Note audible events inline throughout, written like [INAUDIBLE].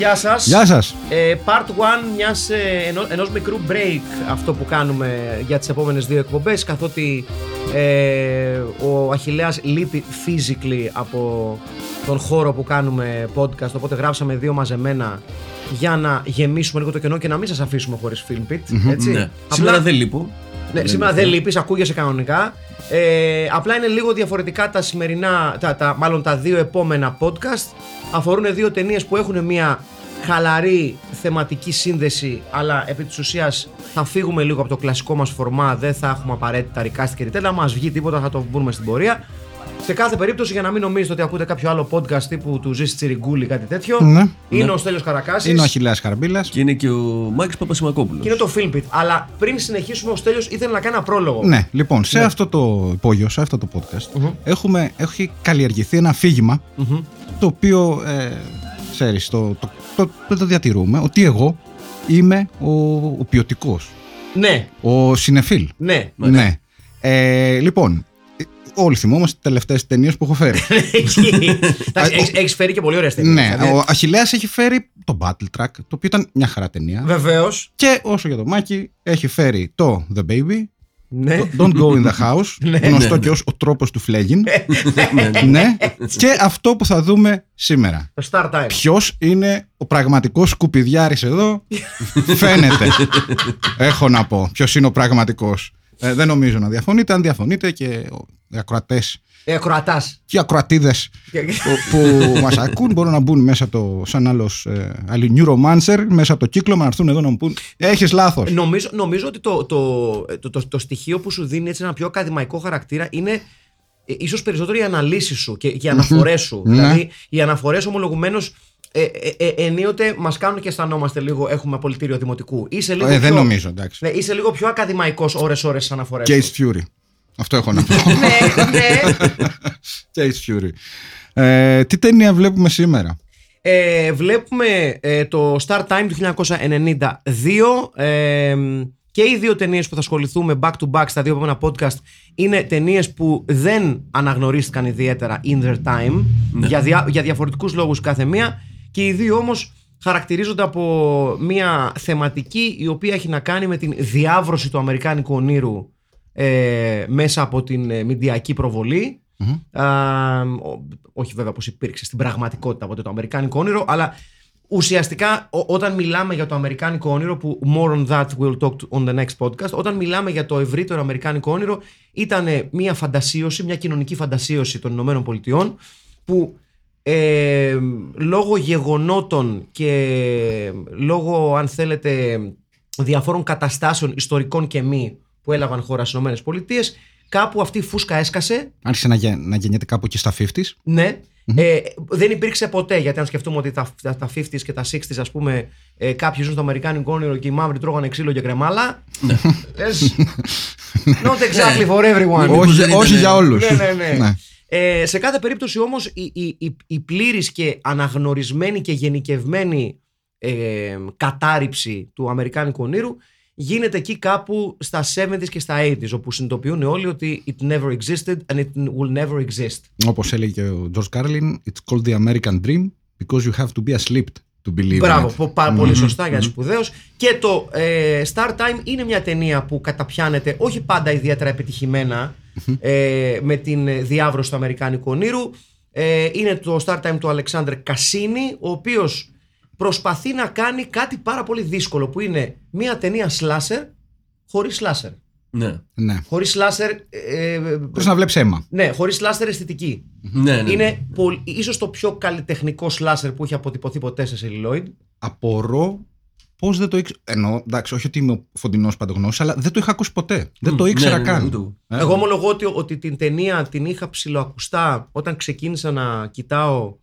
γεια σας. Γεια σας. Ε, part 1 μιας, ε, ενός, ενός μικρού break αυτό που κάνουμε για τις επόμενες δύο εκπομπές καθότι ε, ο Αχιλέας λείπει physically από τον χώρο που κάνουμε podcast οπότε γράψαμε δύο μαζεμένα για να γεμίσουμε λίγο το κενό και να μην σας αφήσουμε χωρίς Film Pit, έτσι. Ναι. Απλά- Σήμερα δεν λείπω. Ναι, σήμερα δεν λείπεις, ακούγεσαι κανονικά. Ε, απλά είναι λίγο διαφορετικά τα σημερινά, τα, τα, μάλλον τα δύο επόμενα podcast. Αφορούν δύο ταινίες που έχουν μια χαλαρή θεματική σύνδεση, αλλά επί της ουσίας θα φύγουμε λίγο από το κλασικό μας φορμά. Δεν θα έχουμε απαραίτητα ρικάστη και ρητέλα. Μας βγει τίποτα, θα το βρούμε στην πορεία. Σε κάθε περίπτωση, για να μην νομίζετε ότι ακούτε κάποιο άλλο podcast τύπου του Ζήσης Τσιριγκούλη ή κάτι τέτοιο, Ναι. είναι ο Στέλιος Καρακάσης Είναι ο Αχιλέας Χαρμπίλας. Και είναι και ο Μάκης Παπασημακόπουλος. και είναι το Filmpit. Αλλά πριν συνεχίσουμε, ο Στέλιος ήθελε να κάνει ένα πρόλογο. Ναι, λοιπόν, σε αυτό το υπόγειο, σε αυτό το podcast, έχουμε, έχει καλλιεργηθεί ένα αφήγημα, το οποίο, ε, ξέρεις, το, το, το, το, το διατηρούμε, ότι εγώ είμαι ο, ο ποιοτικός, ναι, ο συνεφίλ. ναι. Ναι. Ε, λοιπόν, ε, όλοι θυμόμαστε τις τελευταίες ταινίες που έχω φέρει. [LAUGHS] Εκεί. Εντάξει, έχεις- Έχεις φέρει και πολύ ωραία ταινίες. ναι, ο Αχιλέας έχει φέρει το Battle Track, το οποίο ήταν μια χαρά ταινία. Βεβαίως. Και όσο για το Μάκη, έχει φέρει το The Baby, Ναι. το Don't Go in the House, [LAUGHS] γνωστό και ως ο τρόπος του φλέγγιν. ναι. Και αυτό που θα δούμε σήμερα. Το Star Time. Ποιος είναι ο πραγματικός σκουπιδιάρης εδώ, φαίνεται. [LAUGHS] Έχω να πω ποιος είναι ο πραγματικός. Ε, δεν νομίζω να διαφωνείτε. Αν διαφωνείτε και ο- οι ακροατές Ε, Κροατάς. και οι ακροατίδες που, που μας ακούν μπορούν να μπουν μέσα το, σαν άλλος ε, άλλη neuromancer, μέσα από το κύκλωμα να έρθουν εδώ να μου πούν έχεις λάθος. Νομίζω, νομίζω ότι το, το, το, το, το στοιχείο που σου δίνει έτσι ένα πιο ακαδημαϊκό χαρακτήρα είναι ε, ίσως περισσότερο οι αναλύσεις σου και, και οι αναφορές σου. Ναι. Δηλαδή, οι αναφορές ομολογουμένως ε, ε, ε, ενίοτε μας κάνουν και αισθανόμαστε λίγο έχουμε απολυτήριο δημοτικού. Είσαι λίγο Ε, δεν πιο, νομίζω, εντάξει. Ναι, είσαι λίγο πιο ακαδημαϊκός ώρες-ώρες στις αναφορές Case σου. Fury. Αυτό έχω να πω. [LAUGHS] ναι, ναι. [LAUGHS] Case Fury. Ε, τι ταινία βλέπουμε σήμερα; Ε, βλέπουμε ε, το Star Time του 1992 ε, και οι δύο ταινίες που θα ασχοληθούμε back to back στα δύο επόμενα podcast είναι ταινίες που δεν αναγνωρίστηκαν ιδιαίτερα in their time για, δια, για διαφορετικούς λόγους κάθε μία και οι δύο όμως χαρακτηρίζονται από μια θεματική η οποία έχει να κάνει με την διάβρωση του αμερικάνικου ονείρου ε, μέσα από την ε, μηντιακή προβολή. Α, ο- όχι βέβαια πως υπήρξε στην πραγματικότητα ποτέ το αμερικάνικο όνειρο, αλλά ουσιαστικά ο- όταν μιλάμε για το αμερικάνικο όνειρο, που more on that we'll talk to- on the next podcast, όταν μιλάμε για το ευρύτερο αμερικάνικο όνειρο, ήταν μια φαντασίωση, μια κοινωνική φαντασίωση των Ηνωμένων Πολιτειών, που ε, λόγω γεγονότων και λόγω αν θέλετε διαφόρων καταστάσεων ιστορικών και μη που έλαβαν χώρα στις Ηνωμένες Πολιτείες κάπου αυτή η φούσκα έσκασε Άρχισε να, γε- να γεννιέται κάπου εκεί στα 50s. ναι. Ε, δεν υπήρξε ποτέ, γιατί αν σκεφτούμε ότι τα, τα, τα 50s και τα 60s, ας πούμε, ε, κάποιοι ζουν στο Αμερικάνικο όνειρο και οι μαύροι τρώγανε ξύλο και κρεμάλα. λες, not exactly for everyone. Μήπως όχι δεν όχι ήταν- για όλους. Ναι, ναι, ναι. Ε, σε κάθε περίπτωση όμως η, η, η, η πλήρης και αναγνωρισμένη και γενικευμένη ε, κατάρριψη του Αμερικάνικου ονείρου γίνεται εκεί κάπου στα 70s και στα 80s όπου συνειδητοποιούν όλοι ότι it never existed and it will never exist. Όπως έλεγε και ο George Carlin, it's called the American dream because you have to be asleep to believe in Μπράβο, it. πο- πάρα πολύ σωστά για σπουδαίος. Και το ε, Star Time είναι μια ταινία που καταπιάνεται όχι πάντα ιδιαίτερα επιτυχημένα, ε, με την ε, διάβρωση του Αμερικάνικου ονείρου. Ε, είναι το Star Time του Αλεξάνδρ Κασίνη, ο οποίος προσπαθεί να κάνει κάτι πάρα πολύ δύσκολο που είναι μια ταινία slasher χωρίς slasher. Ναι. Ναι. Χωρίς σλάσερ. Ε, ε, Χωρίς να βλέπεις αίμα. ναι, χωρίς σλάσερ αισθητική. Ναι, ναι. Είναι πολ- ίσως το πιο καλλιτεχνικό σλάσερ που έχει αποτυπωθεί ποτέ σε celluloid. Απορώ πώς δεν το ήξερα. Εννοώ, εντάξει, όχι ότι είμαι ο φωτεινός παντογνώση, αλλά δεν το είχα ακούσει ποτέ. Δεν το Ναι, ήξερα ναι, ναι, καν. ούτε εγώ. Ε, Εγώ ομολογώ ότι, ότι την ταινία την είχα ψηλοακουστά όταν ξεκίνησα να κοιτάω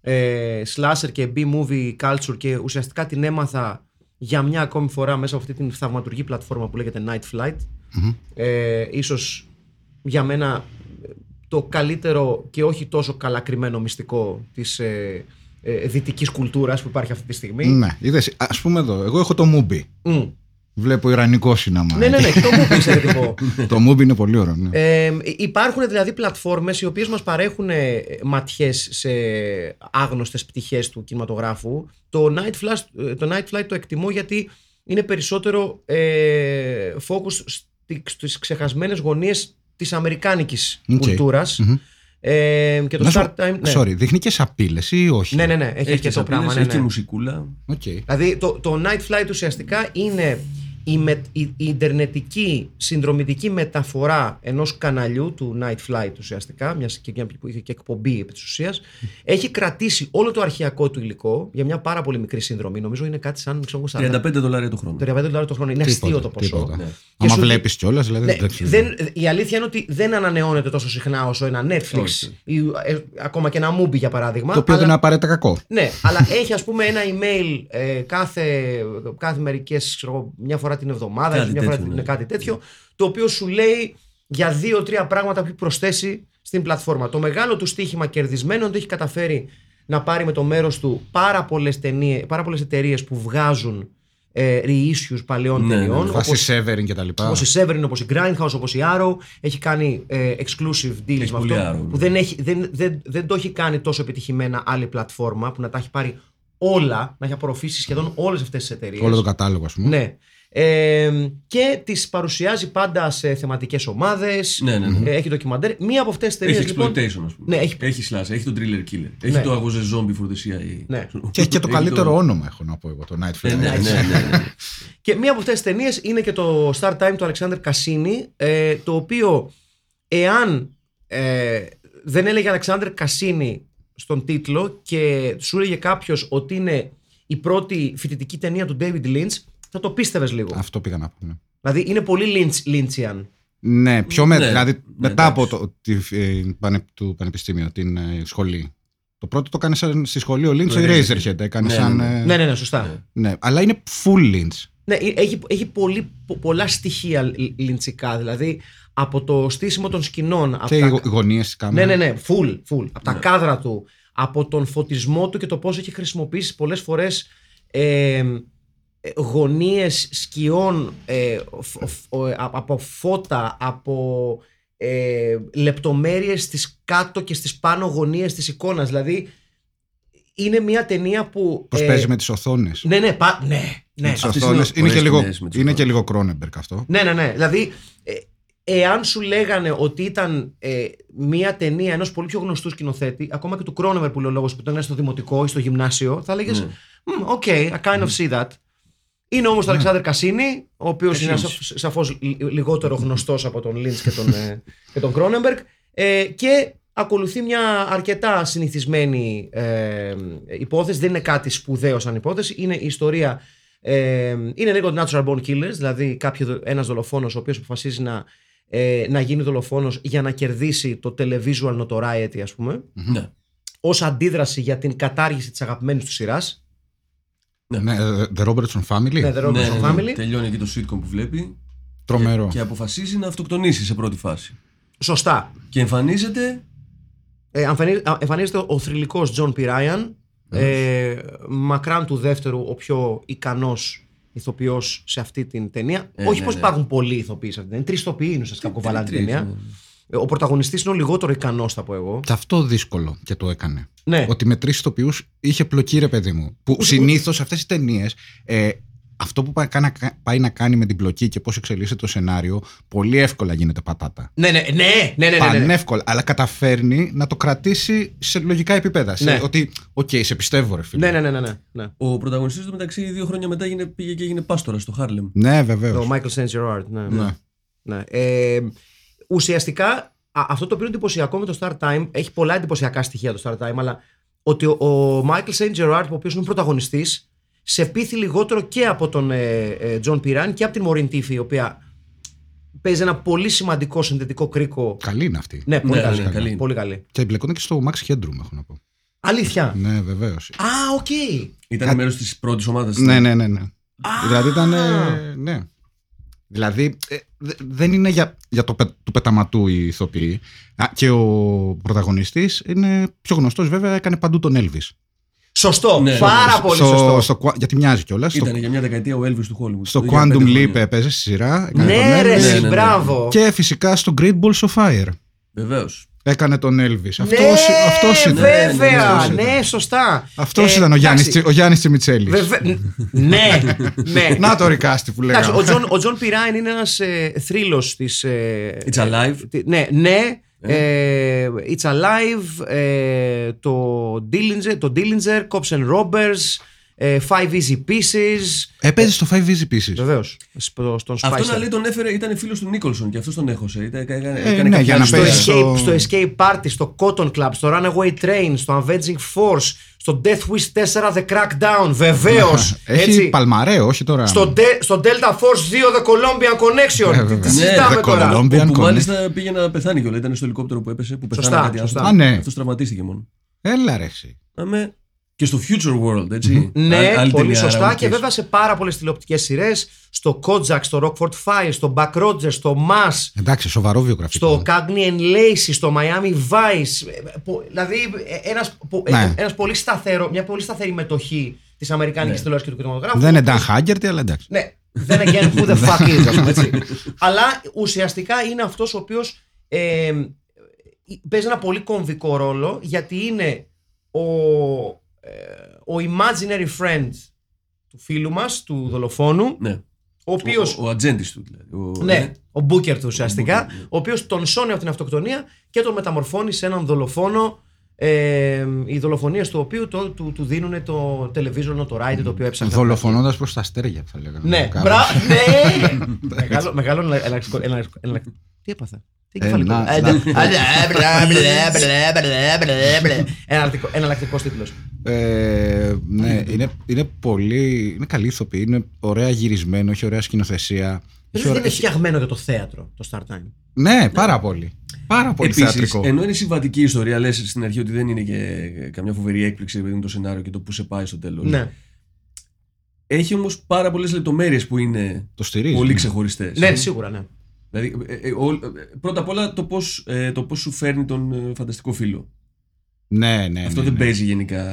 ε, slasher και B-movie culture και ουσιαστικά την έμαθα για μια ακόμη φορά μέσα από αυτή την θαυματουργή πλατφόρμα που λέγεται Night Flight. Ε, ίσως για μένα ε, το καλύτερο και όχι τόσο καλά κρυμμένο μυστικό της ε, ε, δυτικής κουλτούρας που υπάρχει αυτή τη στιγμή. Ναι, είδες, ας πούμε εδώ, εγώ έχω το Mubi. Μμ. Βλέπω ιρανικό σινεμά. Ναι, ναι, ναι, και το μου εξαιρετικό. [LAUGHS] το Mubi είναι πολύ ωραίο. Ναι. Ε, υπάρχουν δηλαδή πλατφόρμες οι οποίες μας παρέχουν ε, ματιές σε άγνωστες πτυχές του κινηματογράφου. Το Night, Flash, ε, το Night Flight το εκτιμώ γιατί είναι περισσότερο ε, focus στι- στις ξεχασμένες γωνίες της αμερικάνικης Οκ. κουλτούρας. Μμμ. Ε, και το Να σου- Star Time... Ναι. Sorry, δείχνει και σαπίλε ή όχι; ναι, ναι, ναι, έχει, Έχει και και το πράγμα. σαπίλες, Ναι, έχει και ναι. μουσικούλα. Οκ. Δηλαδή το, το Night Flight ουσιαστικά είναι η, με, η, η ιντερνετική συνδρομητική μεταφορά ενός καναλιού του Night Flight ουσιαστικά, μιας και, μια που είχε και εκπομπή επί της ουσίας, έχει κρατήσει όλο το αρχαιακό του υλικό για μια πάρα πολύ μικρή συνδρομή. Νομίζω είναι κάτι σαν ξέρω, εγώ, 40 35 δολάρια το χρόνο. 35 δολάρια το χρόνο. Είναι αστείο Τίποτα, το ποσό. τίποτα. Ναι. Και Άμα σου- βλέπεις κιόλας, δηλαδή. Ναι, δεν ξέρω. δεν, η αλήθεια είναι ότι δεν ανανεώνεται τόσο συχνά όσο ένα Netflix Όχι. ή ε, ακόμα και ένα Mubi για παράδειγμα. Το οποίο αλλά- δεν είναι απαραίτητα κακό. ναι, αλλά έχει ας πούμε ένα email ε, κάθε, κάθε μερικές, ξέρω εγώ, μια φορά την εβδομάδα, Κάτι μια φορά τέτοιο, την, ναι. κάτι τέτοιο, το οποίο σου λέει για δύο-τρία πράγματα που έχει προσθέσει στην πλατφόρμα. Το μεγάλο του στοίχημα κερδισμένο είναι ότι έχει καταφέρει να πάρει με το μέρος του πάρα πολλές, ταινίες, πάρα πολλές εταιρείες που βγάζουν ε, reissues παλαιών Ναι, ναι, ταινιών. ναι. όπως- Βάσει Σέβεριν και τα λοιπά. Όπως η Severin, όπως η Grindhouse, όπως η Arrow. Έχει κάνει ε, exclusive deals Έχει με πολύ αυτό. Arrow, που ναι. δεν, έχει, δεν, δεν, δεν το έχει κάνει τόσο επιτυχημένα άλλη πλατφόρμα που να τα έχει πάρει όλα, να έχει απορροφήσει σχεδόν όλες αυτές τις εταιρείες. Όλο το κατάλογο, ας πούμε. Ναι. Ε, και τις παρουσιάζει πάντα σε θεματικές ομάδες Ναι, ναι, ναι. ε, έχει ντοκιμαντέρ μία από αυτές τις εταιρείες Έχει λοιπόν exploitation, ας πούμε. Ναι, έχει- έχει slash, έχει τον thriller killer. Έχει Ναι. το αγώζε zombie for the CIA. Ναι. [LAUGHS] Και έχει και το Έχει καλύτερο όνομα, έχω να πω εγώ, το Night Ναι, Flight. ναι, ναι, ναι, ναι. [LAUGHS] Και μία από αυτές τις ταινίες είναι και το Star Time του Alexander Cassini, ε, το οποίο εάν ε, δεν έλεγε Alexander Cassini στον τίτλο και σου έλεγε κάποιος ότι είναι η πρώτη φοιτητική ταινία του David Lynch, θα το πίστευες λίγο. Αυτό πήγα να πω. Ναι. Δηλαδή είναι πολύ Lynch, Lynchian. Ναι, πιο με, Ναι, δηλαδή ναι, μετά από εντάξει. το τη, ε, πανε, του πανεπιστήμιο, την ε, σχολή. Το πρώτο το έκανε σαν, στη σχολή ο Lynch, Το ο Eraserhead. Eraserhead. Έκανε Ναι, σαν. ναι, ναι. ε, Ναι, ναι, ναι, σωστά. Ναι, ναι, αλλά είναι full Lynch. έχει, έχει πολύ, πο- πολλά στοιχεία λιντσικά. Δηλαδή από το στήσιμο των σκηνών. από Και οι τα- γο- οι γωνίες τη Ναι, κάμερα. ναι, ναι, full, full. Από τα κάδρα του, από τον φωτισμό του και το πώς έχει χρησιμοποιήσει πολλές φορές ε, ε, γωνίες σκιών ε, φ- φ- ο- ε, από φώτα, από ε, λεπτομέρειες στις κάτω και στις πάνω γωνίες της εικόνας. Δηλαδή είναι μια ταινία που... Πώς ε, παίζει με τις οθόνες; Ναι, ναι, πα, ναι, ναι. τις Αυτές οθόνες. είναι Είναι, και ωραίες λίγο, σκηνές με τις είναι οθόνες. και λίγο Κρόνεμπεργκ αυτό. Ναι, ναι, ναι. Δηλαδή, ε, εάν σου λέγανε ότι ήταν ε, μία ταινία ενός πολύ πιο γνωστού σκηνοθέτη, ακόμα και του Κρόνενμπεργκ που λέει ο λόγος που τον έκανε στο δημοτικό ή στο γυμνάσιο, θα έλεγες. Ναι. Οκ, I kind of see that. Είναι όμως ο Αλεξάντερ Κασίνι, ο οποίος είναι Κασίνι. σαφώς λιγότερο γνωστός από τον Λιντς και τον, ε, [LAUGHS] και τον Κρόνενμπεργκ. Ε, και ακολουθεί μια αρκετά συνηθισμένη ε, υπόθεση. Δεν είναι κάτι σπουδαίο σαν υπόθεση. Είναι η ιστορία. Ε, είναι λίγο natural born killers, δηλαδή κάποιο, ένας δολοφόνος ο οποίος αποφασίζει να, ε, να γίνει δολοφόνος για να κερδίσει το televisual notoriety ας πούμε Ναι. ως αντίδραση για την κατάργηση της αγαπημένης του σειράς Ναι. Ναι, ε, The Robertson Family. Ναι, The Ναι, Robinson ναι, ναι. Family Τελειώνει εκεί το sitcom που βλέπει Τρομερό. και αποφασίζει να αυτοκτονήσει σε πρώτη φάση. Σωστά Και εμφανίζεται. ε, εμφανί- α, Εμφανίζεται ο θρυλικός Τζον Πι Ράιαν ε, μακράν του δεύτερου ο πιο ικανός ηθοποιός σε αυτή την ταινία Ε, όχι ναι, πως ναι. υπάρχουν πολλοί ηθοποιοί σε αυτή την ταινία τρεις ηθοποιοί είναι ουσιαστικά που κουβαλάνε την Τρεις, ταινία ναι. Ε, ο πρωταγωνιστής είναι ο λιγότερο ικανός θα πω εγώ Και αυτό δύσκολο και το έκανε. ναι. Ότι με τρεις ηθοποιούς είχε πλοκή, ρε παιδί μου. Που συνήθως αυτές οι ταινίες. Ε, αυτό που πάει, να- πάει να κάνει με την πλοκή και πώς εξελίσσεται το σενάριο, πολύ εύκολα γίνεται πατάτα. Ναι, ναι, ναι, ναι, ναι, ναι, ναι. Πανεύκολα. Αλλά καταφέρνει να το κρατήσει σε λογικά επίπεδα. Σε, Ναι. ότι, οκ, σε πιστεύω, ρε φίλε. Ναι, ναι, ναι, ναι, ναι, ναι. Ο πρωταγωνιστής του μεταξύ δύο χρόνια μετά έγινε, πήγε και έγινε πάστορα στο Χάρλεμ. Ναι, βεβαίως. Το Michael St. Gerard, ναι. Ναι. ναι. Ε, ουσιαστικά α, αυτό το οποίο είναι εντυπωσιακό με το Star Time έχει πολλά εντυπωσιακά στοιχεία το Star Time, αλλά ότι ο, ο Michael St. Gerard, ο οποίος είναι πρωταγωνιστής, σε πείθει λιγότερο και από τον ε, ε, John Piran και από την Maureen Tiffy, η οποία παίζει ένα πολύ σημαντικό συνδετικό κρίκο. Καλή είναι αυτή. Ναι, πολύ Ναι, καλή. ναι, καλή. Πολύ καλή. Και εμπλέκονται και στο Max Headroom, έχω να πω. Αλήθεια; Ναι, βεβαίως. Α, οκ. Ήταν μέρος της πρώτης ομάδας. Ναι, ναι, ναι. ναι. Δηλαδή ήταν. ε, ναι. Δηλαδή ε, δε- δεν είναι για, για το πε, του πεταματού οι ηθοποιοί. Α, και ο πρωταγωνιστής είναι πιο γνωστός βέβαια, έκανε παντού τον Elvis. Σωστό. Ναι, πάρα ναι, πολύ στο, σωστό. στο Qua- γιατί μοιάζει κιόλας. Στο, Ήταν για μια δεκαετία ο Elvis του Hollywood. στο Για Quantum πέντε χρόνια. Leap έπαιζε στη σειρά. έκανε τον ναι, ρε, Elvis. Ναι, εσύ, ναι, ναι. μπράβο. Και φυσικά στο Great Balls of Fire Βεβαίως. Έκανε τον Elvis. ναι, Αυτός, αυτός ήταν. βέβαια. αυτός Ναι, ήταν. σωστά. Αυτός Ε, ήταν ο Γιάννης, εντάξει, Τσι- ο Γιάννης Τσιμιτσέλης. βεβαι- ναι, ναι. [LAUGHS] Να το ρικάστη που Εντάξει, λέγαμε. ο Τζον, ο Τζον Πιράιν είναι ένας ε, θρύλος της... Ε, It's Alive. ε, τι- ναι, ναι. Ε, It's Alive, ε, το, Dillinger, το Dillinger, Cops and Robbers, ε, Five Easy Pieces. Έπαιζε στο 5 Easy Pieces. Βεβαίως. Στον Spicer. Αυτό να λέει τον έφερε, ήταν φίλος του Νίκολσον και αυτός τον έχωσε. Ήταν, έκανε, Ε, έκανε ναι, κάποια για να άλλη στο, παίζει ιστορία. escape, στο- στο Escape Party, στο Cotton Club, στο Runaway Train, στο Avenging Force, στο Death Wish 4 The Crackdown, βεβαίως. Έχει παλμαρέο, όχι τώρα. στο, De- στο Delta Force 2 The Colombian Connection. Ε, Τι- βέβαια. Τι Ναι, συζητάμε The τώρα; Colombian Όπου Connection. μάλιστα πήγε να πεθάνει κιόλα. Ήταν στο ελικόπτερο που έπεσε, που πεθάνε Σωστά, κάτι σωστά. άνθρωποι. Α, ναι. Αυτός τραυματίστηκε μόνο. Έλα ρε εσύ. Άμε και στο Future World, έτσι. Ναι, Άλλη- άλλη πολύ ταινία σωστά. ραγδαίες. Και βέβαια σε πάρα πολλές τηλεοπτικές σειρές. Στο Kojak, στο Rockford Files, στο Buck Rogers, στο Mass, Εντάξει, σοβαρό βιογραφικό. στο Cagney and Lacey, στο Miami Vice. Ε, πο- Δηλαδή ε, ένας, πο- ε, Ναι. ένας πολύ σταθερό, μια πολύ σταθερή μετοχή της Αμερικάνικης τηλεόρασης και του κινηματογράφου. Δεν είναι Dan Haggerty, αλλά εντάξει. Ναι, δεν again who the [LAUGHS] fuck is, ας πούμε έτσι. Αλλά ουσιαστικά είναι αυτός ο οποίος ε, παίζει ένα πολύ κομβικό ρόλο γιατί είναι ο, ε, ο imaginary friend του φίλου μας, του δολοφόνου, Ναι. ο οποίος... Ο, ο ατζέντης του δηλαδή. Ο, ναι, ο Μπούκερ του ουσιαστικά, Booker, ναι. ο οποίος τον σώνει από την αυτοκτονία και τον μεταμορφώνει σε έναν δολοφόνο ε, οι δολοφονίες του οποίου το, του, του δίνουν το television notoriety το οποίο έψαχνε. Δολοφονώντας προς τα αστέρια, θα λέγαμε. Ναι, Κάπως. μπρα, ναι. [LAUGHS] μεγάλο, μεγάλο εναλλακτικό. εναλλακτικό- εναλλακτικό- Τι έπαθα. Τι Ε, κεφαλικό. να- Ε, να- ναι. μπλε, μπλε, μπλε, μπλε, μπλε, μπλε. Εναλλακτικό- Εναλλακτικός τίτλος. Ε, ναι, είναι, είναι πολύ. Είναι καλή ηθοποιή, είναι ωραία γυρισμένο, έχει ωραία σκηνοθεσία. Έχει Δεν ωραία- είναι φτιαγμένο για το θέατρο το Star Time. Ναι, πάρα πολύ. Πάρα πολύ Επίσης, θεατρικό. ενώ είναι συμβατική ιστορία, λες στην αρχή ότι δεν είναι και καμιά φοβερή έκπληξη επειδή είναι το σενάριο και το που σε πάει στο τέλος. Ναι. Έχει όμως πάρα πολλές λεπτομέρειες που είναι Το στηρίζει. πολύ ξεχωριστές. Ναι, σίγουρα, ναι. Δηλαδή, ε, ε, ο- ε, πρώτα απ' όλα το πώς ε, το πώς σου φέρνει τον ε, φανταστικό φίλο. Ναι, ναι. Αυτό ναι, δεν ναι. παίζει γενικά.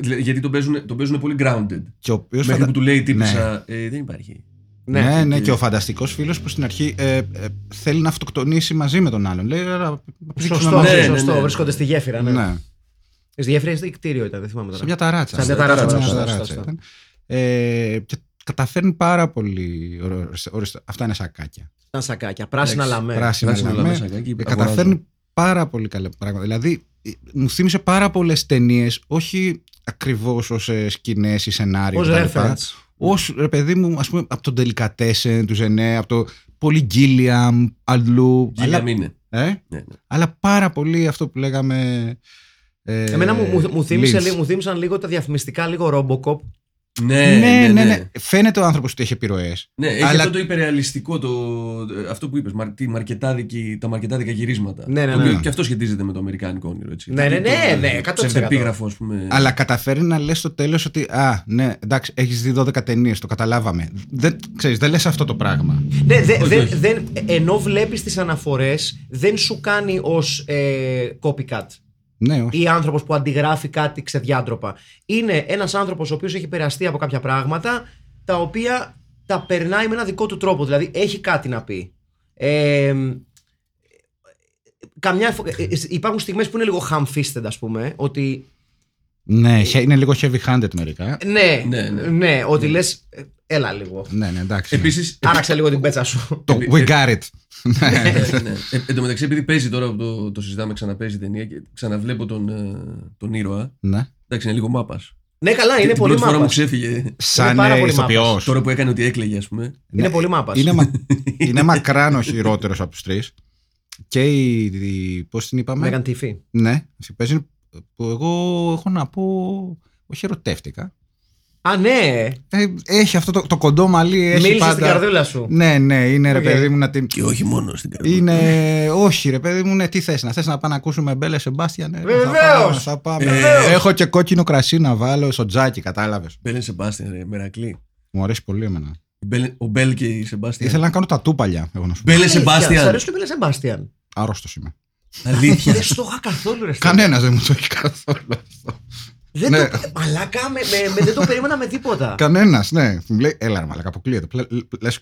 Δηλαδή, Γιατί τον παίζουν, τον παίζουν πολύ grounded. Και ο οποίος Μέχρι φαντα- που του λέει η τύπησα, ε, δεν υπάρχει. Ναι, ναι, και- και ο φανταστικός φίλος που στην αρχή ε, ε, θέλει να αυτοκτονήσει μαζί με τον άλλον. Λέει, «Άρα, να πηδήξουμε Σωστό, μαζί». Ναι, σωστό. ναι, ναι. Βρίσκονται στη γέφυρα, ναι. Ναι. Στη γέφυρα ή κτίριο ήταν, δεν θυμάμαι τώρα. Σε μια ταράτσα. Σε μια Σε ταράτσα, μια σωστά, ταράτσα σωστά. ήταν. Ε, και καταφέρνει πάρα πολύ. ωραίο- ορίστε, Αυτά είναι σακάκια. Ήταν σακάκια, πράσινα Εντάξει, λαμέ. Πράσινα πράσινα λαμέ. λαμέ σακάκι, Ε, αγοράζω. Καταφέρνει πάρα πολύ καλά πράγματα. Δηλαδή, ε, μου θύμισε πάρα πολλές ταινίες, όχι ακριβώς ως σκηνές ή σενάριο. Ως κτλ. reference. Ως ρε παιδί μου, ας πούμε, από τον Delicatessen του Ζενέ, από το πολύ Γκίλιαμ, αλλού. Γίλια αλλά, είναι. ε, Ναι, ναι. αλλά πάρα πολύ αυτό που λέγαμε. Ε, Εμένα μου, μου, μου, θύμισε, Lynch. λίγο- μου θύμισαν λίγο τα διαφημιστικά, λίγο Robocop. Ναι, Ναι, ναι, ναι. Φαίνεται ο άνθρωπος ότι έχει επιρροέ. Ναι, έχει Αλλά- αυτό το υπερεαλιστικό, το, αυτό που είπες, μαρ- τη μαρκετάδικη, τα μαρκετάδικα γυρίσματα. Ναι, ναι, Το οποίο ναι. Και αυτό σχετίζεται με το αμερικάνικο όνειρο. Έτσι. Ναι, ναι, Το- ναι, το- ναι, το 100%. ψευδεπίγραφο, ας πούμε. Αλλά καταφέρει να λες στο τέλος ότι Α, ναι, εντάξει, έχεις δει 12 ταινίες, το καταλάβαμε. Δεν, ξέρεις, δεν λες αυτό το πράγμα. Ναι, δε, Όχι, δεν- όχι. δεν- ενώ βλέπεις τις αναφορές, δεν σου κάνει ως ε, copycat. Ναι, όχι. Ή άνθρωπος που αντιγράφει κάτι ξεδιάντροπα. Είναι ένας άνθρωπος ο οποίος έχει επηρεαστεί από κάποια πράγματα τα οποία τα περνάει με ένα δικό του τρόπο. Δηλαδή έχει κάτι να πει. Ε, καμιά, φο- ε, ε, υπάρχουν στιγμές που είναι λίγο ham-fisted ας πούμε ότι Ναι, χε- είναι λίγο heavy handed μερικά. ναι, Ναι, ναι. ναι, ότι λες ε, έλα λίγο Ναι, ναι, εντάξει. ναι. Επίσης, άραξε λίγο την πέτσα σου Το We got it. Ναι, ναι. Ε, εν τω μεταξύ, επειδή παίζει τώρα που το, το συζητάμε, ξαναπαίζει η ταινία και ξαναβλέπω τον, ε, τον ήρωα. ναι. Εντάξει, είναι λίγο μάπας. Ναι, καλά, είναι την πολύ πρώτη φορά μου μάπα. ξέφυγε. Σαν πάρα ε, πολύ ηθοποιός. μάπας. Τώρα που έκανε ότι έκλαιγε, ας πούμε. Είναι πολύ μάπας. Είναι, μα... [LAUGHS] είναι μακράν ο χειρότερος από τους τρεις. Και η. η Πώς την είπαμε; Μορίν Τίφι. Ναι, αυτή παίζει που εγώ έχω να πω. Όχι ερωτεύτηκα. Α, ναι. Ε, έχει αυτό το, το κοντό μαλλί. Έχει Μίλησε πάντα... στην καρδούλα σου. Ναι, ναι, είναι ρε Οκ. παιδί μου να την. Και όχι μόνο στην καρδιά. Είναι. Όχι, ρε παιδί μου, ναι, τι θες να θες να πάμε να ακούσουμε Μπέλε Σεμπάστιαν. Ναι, Βεβαίως. Θα πάμε, θα πάμε. Βεβαίως. Έχω και κόκκινο κρασί να βάλω στο τζάκι, κατάλαβες. Μπέλε Σεμπάστιαν, ρε, μερακλή. Μου αρέσει πολύ εμένα. Μπέλε- Ο Μπέλ και η Σεμπάστιαν. Ήθελα να κάνω τα του παλιά, εγώ να σου πω. Μπέλε Αλήθεια, Σ' Σεμπάστιαν. αρέσει το Μπέλε Σεμπάστιαν. Άρρωστος είμαι. Αλήθεια. Δεν στο είχα καθόλου ρε. Κανένας δεν μου το έχει καθόλου αυτό. Δεν Ναι. το, μαλάκα, με, με, με- δεν το περίμενα με τίποτα. Κανένας, ναι. Μου λέει, έλα, ρε, μαλακα, αποκλείεται. Λες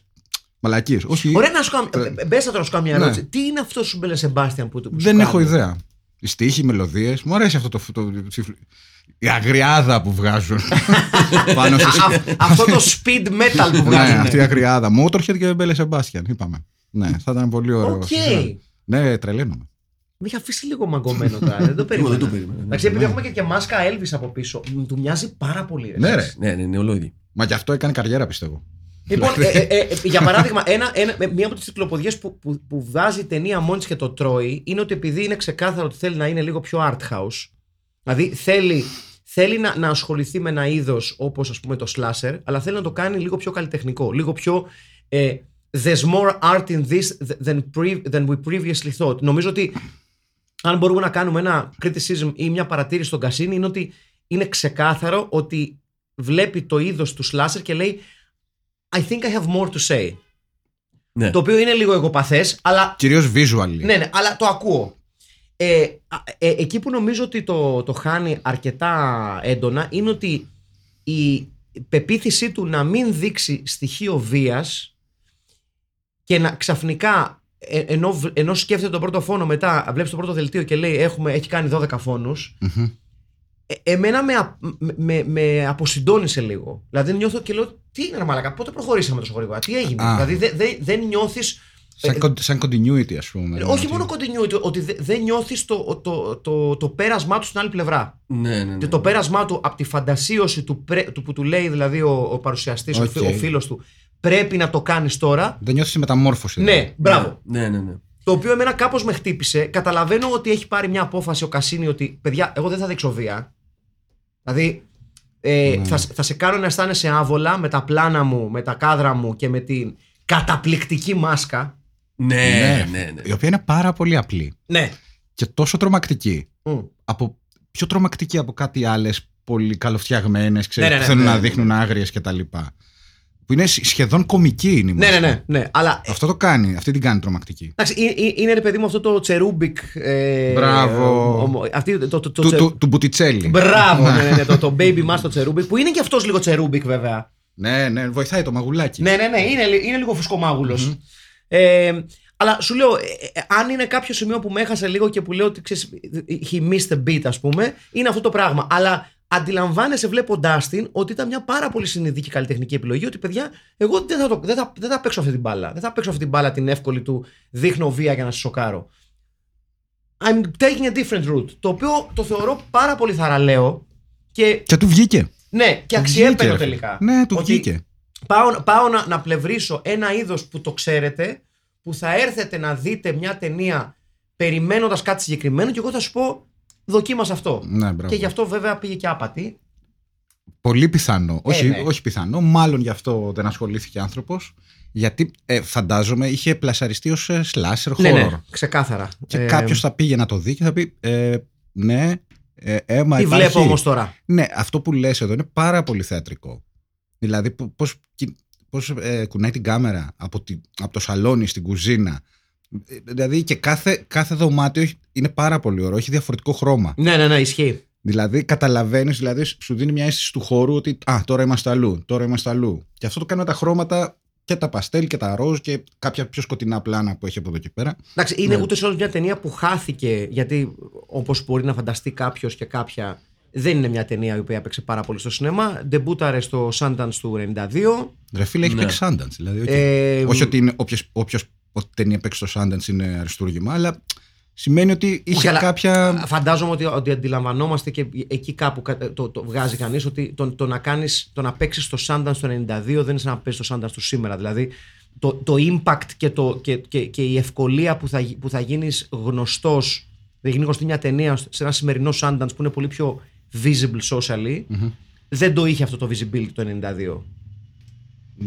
μαλακίες. Όχι, Ωραία να σου κάνω. ε, Μπες να τώρα σου κάνω μια Ναι. ερώτηση. Τι είναι αυτό σου Belle & Sebastian που, που σου δεν έχω κάνει; ιδέα. Οι στίχοι, οι μελωδίες. Μου αρέσει αυτό το. το, το η αγριάδα που βγάζουν [LAUGHS] πάνω στις... Α- Αυτό το speed metal που ναι, βγάζουν. αυτή η αγριάδα. Motorhead και Belle & Sebastian, είπαμε. Ναι, θα ήταν πολύ ωραίο. Οκ. Ναι, τρελαίνομαι. Με είχε αφήσει λίγο μαγκωμένο τώρα. Δεν το περίμενα. δεν το περίμενα. Εντάξει, επειδή έχουμε και, και μάσκα Elvis από πίσω, μ, του μοιάζει πάρα πολύ. Ρε. Ναι, ρε. Ναι, ναι, νεολόγη. Μα γι' αυτό έκανε καριέρα, πιστεύω. Λοιπόν, ε, ε, ε, για παράδειγμα, ένα, ένα, ε, μία από τις κυκλοποδιέ που, που, που βγάζει η ταινία μόνης της και το τρώει είναι ότι επειδή είναι ξεκάθαρο ότι θέλει να είναι λίγο πιο art house. Δηλαδή θέλει, θέλει να, να ασχοληθεί με ένα είδος όπως ας πούμε το slasher, αλλά θέλει να το κάνει λίγο πιο καλλιτεχνικό. Λίγο πιο. Ε, There's more art in this than, pre, than we previously thought. Νομίζω ότι αν μπορούμε να κάνουμε ένα criticism ή μια παρατήρηση στον Κασίνη είναι ότι είναι ξεκάθαρο ότι βλέπει το είδος του slasher και λέει I think I have more to say. Ναι. Το οποίο είναι λίγο εγωπαθές, αλλά Κυρίως visual. ναι, ναι, αλλά το ακούω. Ε, α, ε, εκεί που νομίζω ότι το, το χάνει αρκετά έντονα είναι ότι η πεποίθησή του να μην δείξει στοιχείο βίας και να ξαφνικά ε, ενώ, β- ενώ σκέφτεται τον πρώτο φόνο μετά βλέπεις το πρώτο δελτίο και λέει έχουμε, έχει κάνει 12 φόνους Μμμ. ε, εμένα με, α- με, με, με αποσυντώνησε λίγο. Δηλαδή νιώθω και λέω τι είναι ρε μαλακα, πότε προχωρήσαμε τόσο γρήγορα, τι έγινε; Α. Δηλαδή δεν δε, δεν νιώθεις Σαν, con- σαν continuity, ας πούμε. ε, όχι Ότι- μόνο continuity, ότι δε- δεν νιώθεις το, το, το, το πέρασμά του στην άλλη πλευρά. Ναι, ναι, ναι. Και το πέρασμά του από τη φαντασίωση του, πρέ- του που του λέει δηλαδή ο, ο παρουσιαστής, Οκ. ο, φίλος του, πρέπει να το κάνεις τώρα. Δεν νιώθεις μεταμόρφωση. Ναι, δηλαδή. μπράβο. Ναι, ναι, ναι. Το οποίο εμένα κάπως με χτύπησε. Καταλαβαίνω ότι έχει πάρει μια απόφαση ο Κασίνι ότι παιδιά, εγώ δεν θα δείξω βία. Δηλαδή, ε, Ναι. θα, θα σε κάνω να αισθάνεσαι άβολα με τα πλάνα μου, με τα κάδρα μου και με την καταπληκτική μάσκα. Ναι, Ναι, ναι, ναι. Η οποία είναι πάρα πολύ απλή Ναι. και τόσο τρομακτική. Μμ. Από, πιο τρομακτική από κάτι άλλες πολύ καλοφτιαγμένες, Ναι, ναι, ναι, που θέλουν ναι, να ναι, δείχνουν άγριες κτλ. Που είναι σχ- σχεδόν κομική είναι η Ναι, ναι, μάσκα. ναι, ναι. Αλλά Αυτό το κάνει, αυτή την κάνει τρομακτική. Εντάξει, είναι, είναι- είναι ρε παιδί μου αυτό το cherubic. Ε, Μπράβο. ομο- αυτή, το, το, το, Του, τσι- του, του Μποτιτσέλι. Μπράβο, ναι, ναι, ναι, το, το [LAUGHS] baby mask το cherubic που είναι και αυτός λίγο cherubic βέβαια. Ναι, ναι, βοηθάει το μαγουλάκι. Ναι, ναι, ναι, είναι, λι- είναι λίγο φουσκομάγουλος. Ε, αλλά σου λέω, ε, ε, αν είναι κάποιο σημείο που με έχασε λίγο και που λέω ότι ξέρεις, he missed the beat, ας πούμε, είναι αυτό το πράγμα. Αλλά αντιλαμβάνεσαι βλέποντά την ότι ήταν μια πάρα πολύ συνειδητή καλλιτεχνική επιλογή. Ότι παιδιά, εγώ δεν θα, το, δεν, θα, δεν θα παίξω αυτή την μπάλα. Δεν θα παίξω αυτή την μπάλα την εύκολη του δείχνω βία για να σε σοκάρω. I'm taking a different route. Το οποίο το θεωρώ πάρα πολύ θαραλέο και, Και του βγήκε. ναι, και Του αξιέπαινο βγήκε, ρε. τελικά. Ναι, του Ότι βγήκε. Πάω, πάω να, να πλευρίσω ένα είδος που το ξέρετε, που θα έρθετε να δείτε μια ταινία περιμένοντας κάτι συγκεκριμένο και εγώ θα σου πω δοκίμασα αυτό. Ναι, μπράβο. και γι' αυτό βέβαια πήγε και άπατη. Πολύ πιθανό. όχι, ναι. όχι πιθανό. Μάλλον γι' αυτό δεν ασχολήθηκε άνθρωπος. Γιατί ε, φαντάζομαι είχε πλασαριστεί ως slasher horror. Ναι, ναι, ξεκάθαρα. Και Ε, κάποιος θα πήγε να το δει και θα πει ε, Ναι, ε, αίμα Τι υπάρχει. βλέπω όμως τώρα; Ναι, αυτό που λες εδώ είναι πάρα πολύ θεατρικό. Δηλαδή, πο- πώς, κοι- πώς ε, κουνάει την κάμερα από, τη, από το σαλόνι στην κουζίνα. Ε, Δηλαδή και κάθε, κάθε δωμάτιο έχει- είναι πάρα πολύ ωραίο, έχει διαφορετικό χρώμα. Ναι, ναι, ναι, ισχύει. Δηλαδή καταλαβαίνεις, δηλαδή σου δίνει μια αίσθηση του χώρου ότι α, τώρα είμαστε αλλού, τώρα είμαστε αλλού. Και αυτό το κάνουν τα χρώματα και τα παστέλ και τα ροζ και κάποια πιο σκοτεινά πλάνα που έχει από εδώ και πέρα. Εντάξει, είναι Ναι. ούτε σε όλη μια ταινία που χάθηκε, γιατί όπως μπορεί να φανταστεί κάποιος και κάποια, δεν είναι μια ταινία η οποία έπαιξε πάρα πολύ στο σινεμά. Ντεμπούταρε στο Sundance του 92. Ρε φίλε, έχει Ναι. παίξει Sundance. Δηλαδή, οκ. Ε, Όχι ότι είναι όποιος, όποιος ταινία παίξει στο Sundance είναι αριστούργημα, αλλά σημαίνει ότι είχε Όχι, αλλά κάποια. Φαντάζομαι ότι, ότι αντιλαμβανόμαστε και εκεί κάπου κα- το, το βγάζει κανείς ότι το, το να, κάνεις, το να παίξεις το Sundance το 92 δεν είναι σαν να παίξει το Sundance του σήμερα. Δηλαδή το, το impact και, το, και, και, και η ευκολία που θα, γι- που θα γίνεις γνωστός, θα γίνει γνωστή μια ταινία σε ένα σημερινό Sundance που είναι πολύ πιο visible socially, δεν το είχε αυτό το visibility το 92.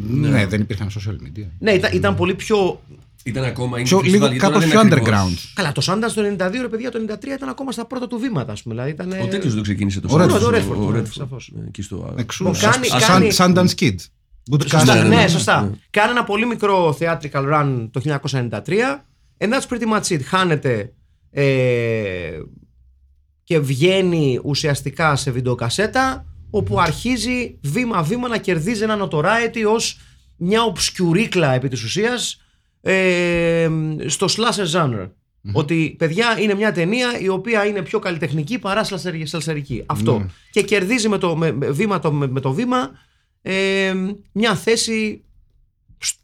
Ναι, δεν υπήρχαν social media. Ναι, ήταν, ήταν πολύ πιο. Ήταν ακόμα. είναι Πιο, festival, λίγο γιατί τώρα κάπως δεν πιο είναι ακριβώς. underground. Καλά, το Sundance το 92, ρε παιδιά, το 93 ήταν ακόμα στα πρώτα του βήματα, ας πούμε. Δηλαδή, ήταν, Ο τέτοιος δεν ξεκίνησε το Ο Sundance, Redford, ο Redford, ο ναι, Redford. σαφώς. Ναι, εκεί στο- Εξού. Που κάνει- Σαν- κάνει- σαν Sundance Kid. Good Σωστά, casting. ναι, ναι, σωστά. ναι. Κάνει ένα πολύ μικρό theatrical run το 1993 and that's pretty much it. Χάνεται ε, και βγαίνει ουσιαστικά σε βιντεοκασέτα όπου αρχίζει βήμα-βήμα να κερδίζει ένα notoriety ως μια obscuricla επί της ουσίας ε, στο slasher genre. Ότι παιδιά είναι μια ταινία η οποία είναι πιο καλλιτεχνική παρά σλασερι- σλασερική. Αυτό. Και κερδίζει με το, με, με- βήμα το, με, με το βήμα ε, μια θέση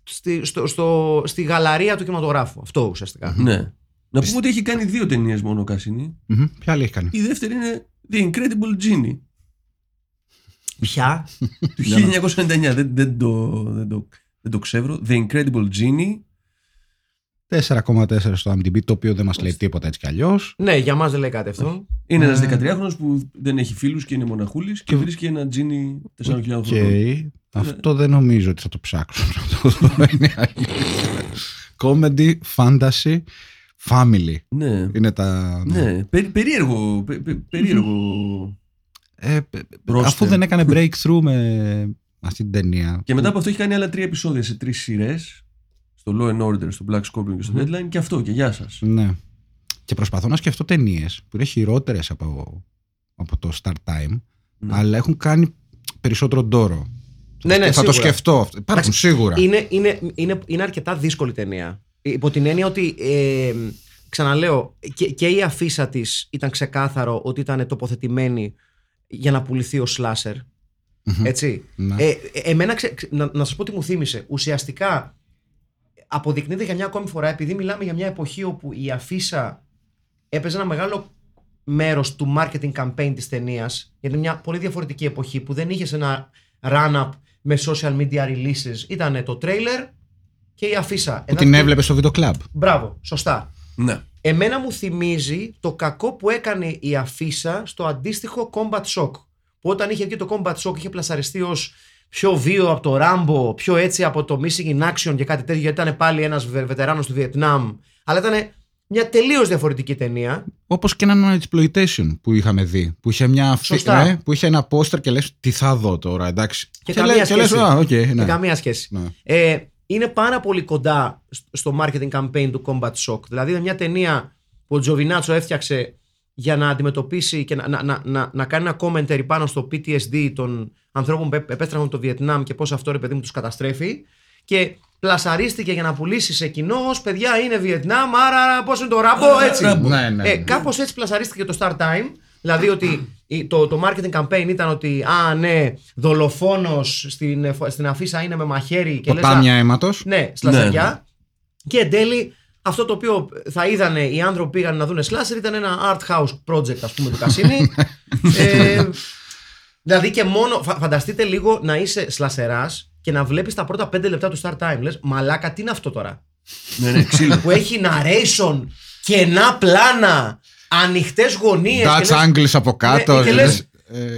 στη, στο, στο, στη γαλαρία του κινηματογράφου. Αυτό ουσιαστικά. Ναι. Να πούμε ότι έχει κάνει δύο ταινίες μόνο ο Κασίνη. Μμμ. Ποια άλλη έχει κάνει; Η δεύτερη είναι The Incredible Genie Ποια; του 1999. δεν, δεν, το, δεν, το, δεν το ξέρω. The Incredible Genie. 4,4 στο MDB, το οποίο δεν μας λέει τίποτα έτσι κι αλλιώς. ναι, για μας δεν λέει κάτι αυτό. Είναι Ε. ένα 13χρονο που δεν έχει φίλους και είναι μοναχούλης και βρίσκει ένα τζίνι 4.000 Οκ. χρόνων. Αυτό δεν νομίζω ότι θα το ψάξω. να [LAUGHS] το δω, είναι αλήθεια. Comedy, fantasy, family. Ναι. Είναι τα. Ναι, περί- περίεργο. πε- πε- περίεργο. Ε, π- π- Roster. αφού δεν έκανε breakthrough με αυτή την ταινία. Και μετά από αυτό έχει κάνει άλλα τρία επεισόδια σε τρεις σειρές. Στο Law and Order, στο Black Scorpion και στο Deadline. Και αυτό και γεια σας. Ναι. Και προσπαθώ να σκεφτώ ταινίες που είναι χειρότερες από, από το Start Time, Ναι. αλλά έχουν κάνει περισσότερο ντόρο. Ναι, ναι, θα σίγουρα. το σκεφτώ. αυτό. Υπάρχουν Εντάξει, σίγουρα. Είναι, είναι, είναι, είναι αρκετά δύσκολη ταινία. Υπό την έννοια ότι, ε, ξαναλέω, και, και η αφίσα της ήταν ξεκάθαρο ότι ήταν τοποθετημένη για να πουληθεί ο slasher. Έτσι. Ναι. Ε, ε, εμένα, ξε- ξε- να, να σας πω τι μου θύμισε. Ουσιαστικά αποδεικνύεται για μια ακόμη φορά, επειδή μιλάμε για μια εποχή όπου η αφίσα έπαιζε ένα μεγάλο μέρος του marketing campaign της ταινίας, γιατί είναι μια πολύ διαφορετική εποχή που δεν είχε ένα run-up με social media releases. Ήταν το trailer και η αφίσα. Που Ένα- την έβλεπε στο βίντεο κλαμπ. Μπράβο, σωστά. Ναι. Εμένα μου θυμίζει το κακό που έκανε η αφίσα στο αντίστοιχο Combat Shock. Που όταν είχε βγει το Combat Shock είχε πλασαριστεί ως πιο βίαιο από το Rambo, πιο έτσι από το Missing in Action και κάτι τέτοιο, γιατί ήταν πάλι ένας βετεράνος του Βιετνάμ. Αλλά ήταν μια τελείως διαφορετική ταινία. Όπως και έναν exploitation που είχαμε δει. Που είχε, μια αφή- Σωστά. ναι, που είχε ένα πόστερ και λες τι θα δω τώρα, εντάξει. Και καμία λέ- και λες, σχέση. «Α, οκ, Και ναι. καμία σχέση. Ναι. Ε, είναι πάρα πολύ κοντά στο marketing campaign του Combat Shock. Δηλαδή είναι μια ταινία που ο Τζοβινάτσο έφτιαξε για να αντιμετωπίσει και να, να, να, να, να κάνει ένα commentary πάνω στο PTSD των ανθρώπων που επ- επέστρεφαν από το Βιετνάμ και πώς αυτό ρε παιδί μου τους καταστρέφει και πλασαρίστηκε για να πουλήσει σε κοινό ως παιδιά είναι Βιετνάμ άρα πώς είναι το ράμπο έτσι. Ναι, ναι, Ε, ναι. κάπως έτσι πλασαρίστηκε το Star Time. Δηλαδή ότι η- το, το marketing campaign ήταν ότι α ναι, δολοφόνος στην, εφ- στην αφίσα είναι με μαχαίρι και λες, α, Ποτάμια αίματος. ναι, σλασεριά. Ναι, ναι. Και εν τέλει αυτό το οποίο θα είδανε οι άνθρωποι που πήγαν να δουν σλάσερ ήταν ένα art house project ας πούμε του Κασίνη. [LAUGHS] ε, δηλαδή και μόνο, φα- φανταστείτε λίγο να είσαι σλασεράς και να βλέπεις τα πρώτα πέντε λεπτά του Star Time. Λες, μαλάκα τι είναι αυτό τώρα; ναι, ναι, ξύλο. που έχει narration, κενά πλάνα, ανοιχτές γωνίες. Dutch και λες, angles από κάτω. Ναι, και λες, ε, Ε,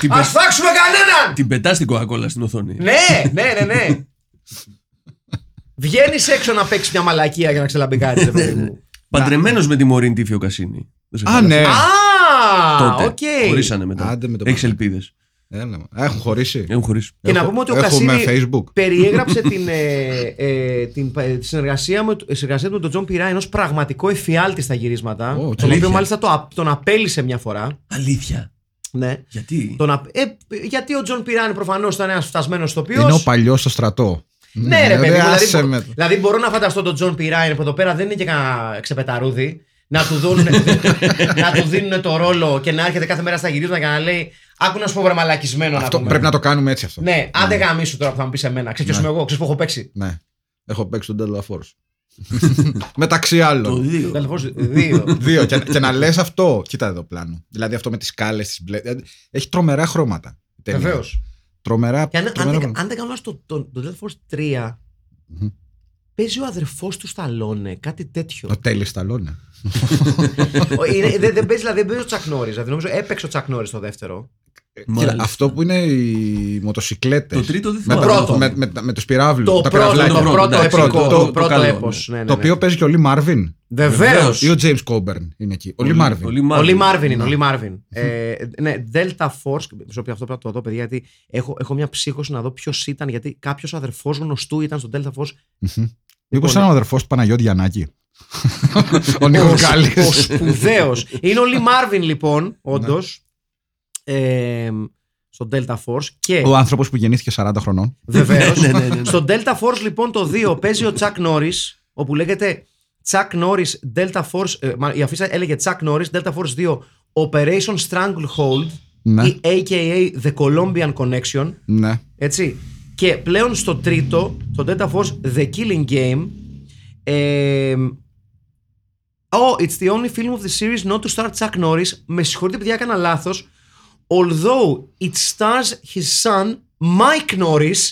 Την ας πες- φάξουμε κανέναν! Την πετάς την κοκακόλα στην οθόνη. Ναι, ναι, ναι, ναι. Βγαίνεις έξω να παίξεις μια μαλακία για να ξελαμπικάρεις. Παντρεμένος με τη Μωρήν Τίφιο Κασίνη. Δεν σε Α, χάλασε. ναι. Α, Τότε. οκ. Χωρίσανε μετά. Άντε με το Έχεις παιδί. ελπίδες. Έλα, μα. Έχουν χωρίσει. Έχουν χωρίσει. Και να Έχω- πούμε ότι ο έχουμε Κασίνη Facebook. περιέγραψε [LAUGHS] την, ε, ε, την, ε, τη συνεργασία, με, τη συνεργασία του με τον Τζον Πιράιν ως πραγματικό εφιάλτης στα γυρίσματα. Ω, τον αλήθεια. οποίο μάλιστα το, α- τον απέλησε μια φορά. Αλήθεια. Ναι. Γιατί; Τον απ- ε, γιατί ο John P. Ryan προφανώς ήταν ένας φτασμένος ηθοποιός. Είναι ο παλιός στο στρατό. Ναι, ρε Ε, παιδί. μου, άσε Δηλαδή, με μπο- το. δηλαδή, μπορώ να φανταστώ τον John P. Ryan που εδώ πέρα δεν είναι και κανένα ξεπεταρούδι. Να του, δίνουν, [LAUGHS] να του δίνουν το ρόλο και να έρχεται κάθε μέρα στα γυρίσματα και να λέει Άκου να σου πω βρε μαλακισμένο να Αυτό πούμε». πρέπει να το κάνουμε έτσι αυτό. Ναι, άντε γαμίσου τώρα που θα μου πεις εμένα. Ξέρεις ποιος είμαι εγώ, ξέρεις που έχω παίξει; Ναι. Έχω παίξει τον Delta [LAUGHS] Force. Μεταξύ Το άλλων. δύο. Delta Force 2. Δύο. και, και να λες αυτό. Κοίτα εδώ πλάνο. Δηλαδή αυτό με τις σκάλες, τις μπλε. δηλαδή, Έχει τρομερά χρώματα. η ταινία. Βεβαίως. Τρομερά. Και αν, αν, τρομερά δεν- αν δεν κάνω λάθος, το, το, το Delta Force 3 Μμμ. Παίζει ο αδερφός του Σταλόνε, κάτι τέτοιο. Το τέλειος σταλόνε. [LAUGHS] Ο- είναι- δεν, δεν παίζει, δηλαδή δεν παίζει ο Τσακ Νόρις. Δηλαδή νομίζω έπαιξε ο Τσακ Νόρις το δεύτερο. Κοίτα, Μάλιστα. αυτό που είναι οι μοτοσυκλέτες. Το τρίτο δεν με, θυμάμαι. τα- Πρώτο. με, με, τα- με τους πυραύλους, Το τα πρώτο, πυραυλάκια. το το πρώτο πρώτο, επικό, το- το το πρώτο καλό, έπος. ναι. Ναι, ναι, Το ναι. οποίο παίζει και ο Λι Μάρβιν. Βεβαίως. Βεβαίως. Ή ο James Coburn είναι εκεί. Ο Λι Ο Μάρβιν. Λι Ο Λι Μάρβιν. Μάρβιν είναι, ο Λι Μάρβιν. Ε, ναι, Delta Force, στο οποίο αυτό πρέπει να το δω, παιδιά, γιατί έχω, έχω μια ψύχωση να δω ποιος ήταν, γιατί κάποιος αδερφός γνωστού ήταν στο Delta Force. Μήπως ήταν ο αδερφός του Παναγιώτη Γιαννάκη. [LAUGHS] ο Νίκος Γκάλης. Ο σπουδαίος. Είναι ο Λί Μάρβιν, λοιπόν, όντως. Ε, στο Delta Force και Ο άνθρωπο που γεννήθηκε 40 χρονών. βεβαίω. Ναι, ναι, ναι, ναι. στο Delta Force λοιπόν το 2 παίζει ο Chuck Norris, όπου λέγεται Chuck Norris Delta Force. ε, μα, η αφίσα έλεγε Chuck Norris Delta Force 2 Operation Stranglehold Ναι. ή AKA The Colombian Connection. Ναι. Έτσι. Και πλέον στο τρίτο, το Delta Force The Killing Game. Ε, oh, it's the only film of the series not to star Chuck Norris. Με συγχωρείτε, παιδιά, έκανα λάθος. Although it stars his son Mike Norris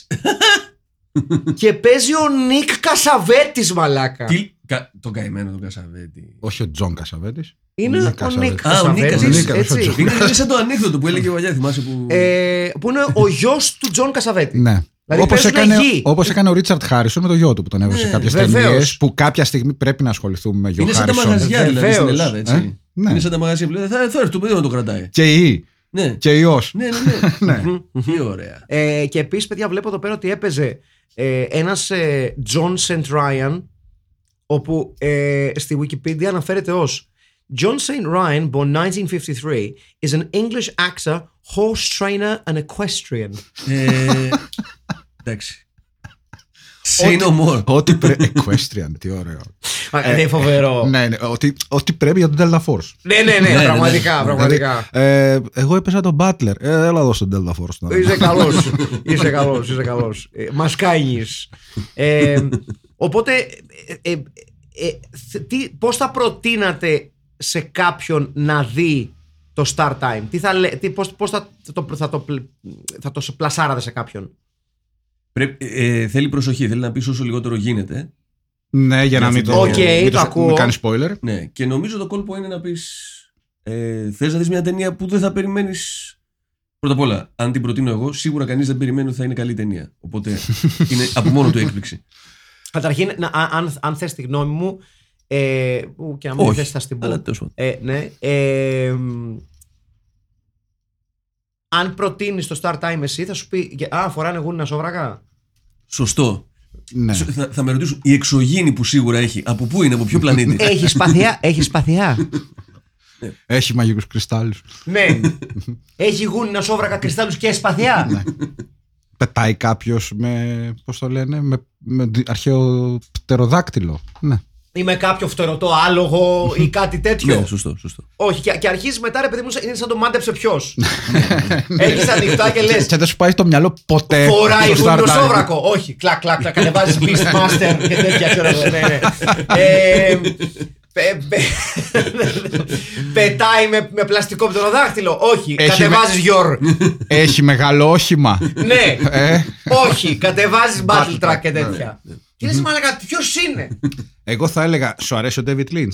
[LAUGHS] και παίζει ο Νίκ Κασαβέτης, μαλάκα. Τι- κα- Τον καημένο τον Κασαβέτη. Όχι ο Τζον Κασαβέτης. Είναι Νίκ ο Κασαβέτης. Νίκ Α, ο Νίκ Κασαβέτης, Κασαβέτης. έτσι. Ο Τζον. Είναι, είναι σαν το ανέκδοτο που έλεγε ο Βαγιά, θυμάσαι που. Ε, που είναι ο γιος του Τζον Κασαβέτη. Ναι. Δηλαδή Όπως παίζουν έκανε, γη. όπως έκανε ο Ρίτσαρτ Χάρισον με το γιο του που τον έβασε σε Ναι, κάποιες βεβαίως. ταινίες που κάποια στιγμή πρέπει να ασχοληθούμε με γιο είναι σαν τα Χάρισον. μαγαζιά δηλαδή στην Βεβαίως. Ελλάδα, έτσι. Ε, ναι. Είναι σαν τα μαγαζιά που λέει θα, θα έρθει το παιδί να το κρατάει. Και η Ναι, και ιός. ναι, ναι. ναι. [LAUGHS] Ναι. Τι ωραία. Ε, και επίσης, παιδιά, βλέπω εδώ πέρα ότι έπαιζε ε, ένας ε, John St. Ryan, όπου ε, στη Wikipedia αναφέρεται ως John St. Ryan, born 1953, is an English actor, horse trainer and equestrian. Ε, [LAUGHS] Εντάξει. Say no more. Ό,τι πρέπει. Equestrian, τι ωραίο. Α, Είναι φοβερό. Ναι, ναι, ό,τι, ό,τι πρέπει για τον Delta Force. Ναι, ναι, ναι, ναι, πραγματικά, πραγματικά. Ε, εγώ έπαιζα τον Butler. Ε, έλα εδώ στον Delta Force. τώρα. Είσαι καλός. είσαι καλός, είσαι καλός. Ε, Μας κάνεις. Ε, οπότε, ε, ε, ε, θ- τι, πώς θα προτείνατε σε κάποιον να δει το Star Time, τι θα, λέ- τι, πώς, πώς θα, το, θα, το, πλ- θα το πλασάρατε σε κάποιον; Πρέπει, ε, θέλει προσοχή, θέλει να πεις όσο λιγότερο γίνεται. Ναι, για να Για μην την το, ταινία. Οκ, μην το ακούω. μην κάνεις spoiler. Ναι, και νομίζω το κόλπο είναι να πεις. Ε, Θες να δεις μια ταινία που δεν θα περιμένεις. Πρώτα απ' όλα, αν την προτείνω εγώ, σίγουρα κανείς δεν περιμένει ότι θα είναι καλή ταινία. Οπότε [LAUGHS] είναι από μόνο του έκπληξη. Καταρχήν, να, α- αν, αν θες τη γνώμη μου, ε, ου, και αν μην Όχι, θες θα στην πω. αλλά τέλος πάντων. Ε, ναι. Ε, μ, αν προτείνεις το Star Time εσύ, θα σου πει Α, φοράνε γούνινα σόβρακα. Σωστό. Ναι. Σου- Θα, θα με ρωτήσουν, η εξωγήινη που σίγουρα έχει, από πού είναι, από ποιο πλανήτη; [LAUGHS] Έχει σπαθιά. Έχει σπαθιά. Έχει μαγικούς κρυστάλλους. ναι. Έχει γούνινα σόβρακα, κρυστάλλους και σπαθιά. Πετάει κάποιος με. Πώς το λένε, με, με δι- αρχαίο πτεροδάκτυλο. Ναι. Ή με κάποιο φτερωτό άλογο ή [LAUGHS] κάτι τέτοιο. ναι, σωστό, σωστό. Όχι, και, και αρχίζεις μετά, ρε παιδί μου, είναι σαν το μάντεψε ποιος. [LAUGHS] Έχεις ανοιχτά και λες. Και δεν σου πάει στο μυαλό ποτέ. Φοράει στο Star γούνινο Time. σόβρακο. Όχι, κλακ, κλακ, κλακ. Κατεβάζει [LAUGHS] Beastmaster και τέτοια, ξέρω εγώ. Ναι, ναι. Ε, πε- πε- Πετάει με, με πλαστικό πτεροδάχτυλο. Όχι, Έχει κατεβάζεις Γιορ. Έχει μεγάλο όχημα. ναι, ε, όχι, κατεβάζεις Battle Track και τέτοια. Και λες, μαλακά, ποιος είναι; εγώ θα έλεγα, σου αρέσει ο David Lynch;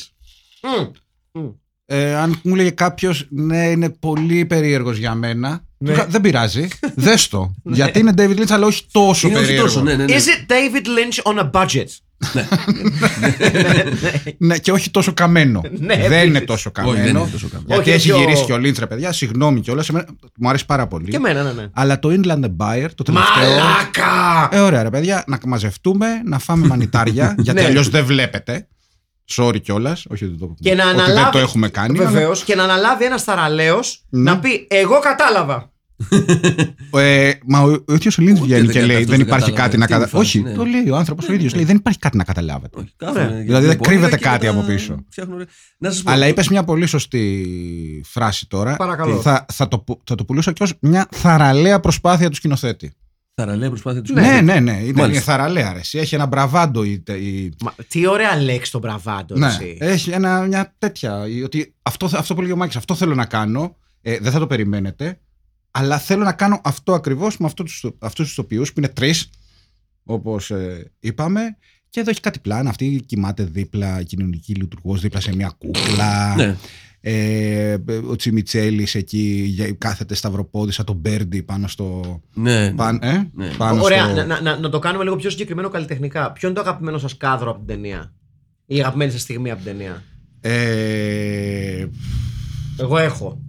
Μμ. Ε, αν μου λέγε κάποιος, ναι, είναι πολύ περίεργος για μένα. Ναι. του είχα- Δεν πειράζει. Δες το. [LAUGHS] Γιατί είναι David Lynch, αλλά όχι τόσο Είναι όχι περίεργο. τόσο, ναι, ναι. ναι. Is it David Lynch on a budget? Ναι, και όχι τόσο καμένο. Ναι, δεν επίσης. είναι τόσο καμένο. Όχι, δεν είναι τόσο καμένο. Γιατί Όχι, έχει έχει ο- γυρίσει και ο Lynch, ρε παιδιά. Συγγνώμη κιόλας. Μου αρέσει πάρα πολύ. Και εμένα, ναι, ναι. Αλλά το Inland Empire, το τελευταίο. Μαλάκα! Ε, ωραία, ρε παιδιά, να μαζευτούμε, να φάμε μανιτάρια, [LAUGHS] γιατί Ναι. αλλιώς δεν βλέπετε. Sorry κιόλας. Όχι ότι, το, Και να ότι αναλάβει. δεν το έχουμε κάνει. Βεβαίως. Και να αναλάβει ένας θαραλέος να πει: Εγώ κατάλαβα. Αλλά, ε, μα ο, ο ίδιος ο Λίντ Ούτε βγαίνει δεν και κα- λέει: αυτός Δεν δεν υπάρχει κατάλαβε. κάτι να Αυτή είναι η καταλάβετε. φάση, Όχι, ναι. το λέει ο άνθρωπος ο ίδιος. Λέει: Δεν υπάρχει κάτι να καταλάβετε. Όχι, κάθομαι, γιατί Δηλαδή δεν μπορεί κρύβεται και κάτι μετά από πίσω. φτιάχνω, ρε. Να σας πω. Αλλά είπες μια πολύ σωστή φράση τώρα. Παρακαλώ. Θα, θα, το, που- θα το πουλούσα κι ως μια θαραλέα προσπάθεια του σκηνοθέτη. Θαραλέα προσπάθεια του Ναι, ναι, ναι. Είναι, Μάλιστα. είναι θαραλέα. Ρε. εσύ. Έχει ένα μπραβάντο. Η, η, Μα, τι ωραία λέξη το μπραβάντο, ναι, εσύ. έχει ένα, μια τέτοια. η- Ότι αυτό, αυτό που λέει ο Μάκης, αυτό θέλω να κάνω. Ε, δεν θα το περιμένετε. Αλλά θέλω να κάνω αυτό ακριβώς με αυτούς τους αυτούς τους τοπιούς που είναι τρεις, όπως είπαμε. Και εδώ έχει κάτι πλάνα. Αυτή κοιμάται δίπλα, κοινωνική λειτουργός δίπλα σε μια κούκλα. Ναι. Ε, ο Τσιμιτσέλης εκεί για- κάθεται σταυροπόδι σαν τον Μπέρντι πάνω στο. Ναι, ναι. Παν, ε, Ναι. πάνω Ωραία, στο... να, να, να, να το κάνουμε λίγο πιο συγκεκριμένο καλλιτεχνικά. Ποιο είναι το αγαπημένο σας κάδρο από την ταινία, η αγαπημένη σας στιγμή από την ταινία; Ε, Εγώ έχω.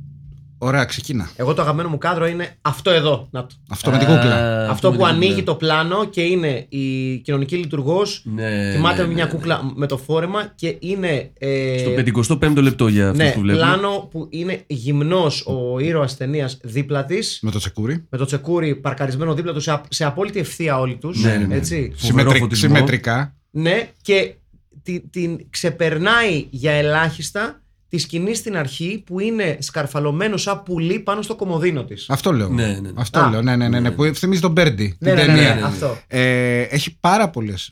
Ωραία, ξεκίνα. Εγώ το αγαπημένο μου κάδρο είναι αυτό εδώ. Να το. Αυτό με την κούκλα. Α, αυτό με που την ανοίγει κούκλα. το πλάνο και είναι η κοινωνική λειτουργός. Ναι, Κοιμάται ναι, με μια ναι. κούκλα με το φόρεμα και είναι. Ε, Στο 55ο λεπτό για αυτό ναι, που βλέπουμε. πλάνο που είναι γυμνός ο ήρωας ταινία δίπλα της. Με το τσεκούρι. Με το τσεκούρι παρκαρισμένο δίπλα τους σε, α- σε απόλυτη ευθεία όλοι τους. Ναι, ναι, ναι. Έτσι. Φοβερό Συμμετρι- φωτισμό. συμμετρικά. Ναι, και την, την ξεπερνάει για ελάχιστα τη σκηνή στην αρχή που είναι σκαρφαλωμένος σαν πουλί πάνω στο κομμωδίνο της. Αυτό λέω. Ναι, ναι, ναι. Αυτό Α. λέω. Ναι, ναι, ναι, ναι, που θυμίζει τον Μπέρντι. Ναι, την ναι, ναι, ταινία. ναι, αυτό. Ε, έχει πάρα πολλές.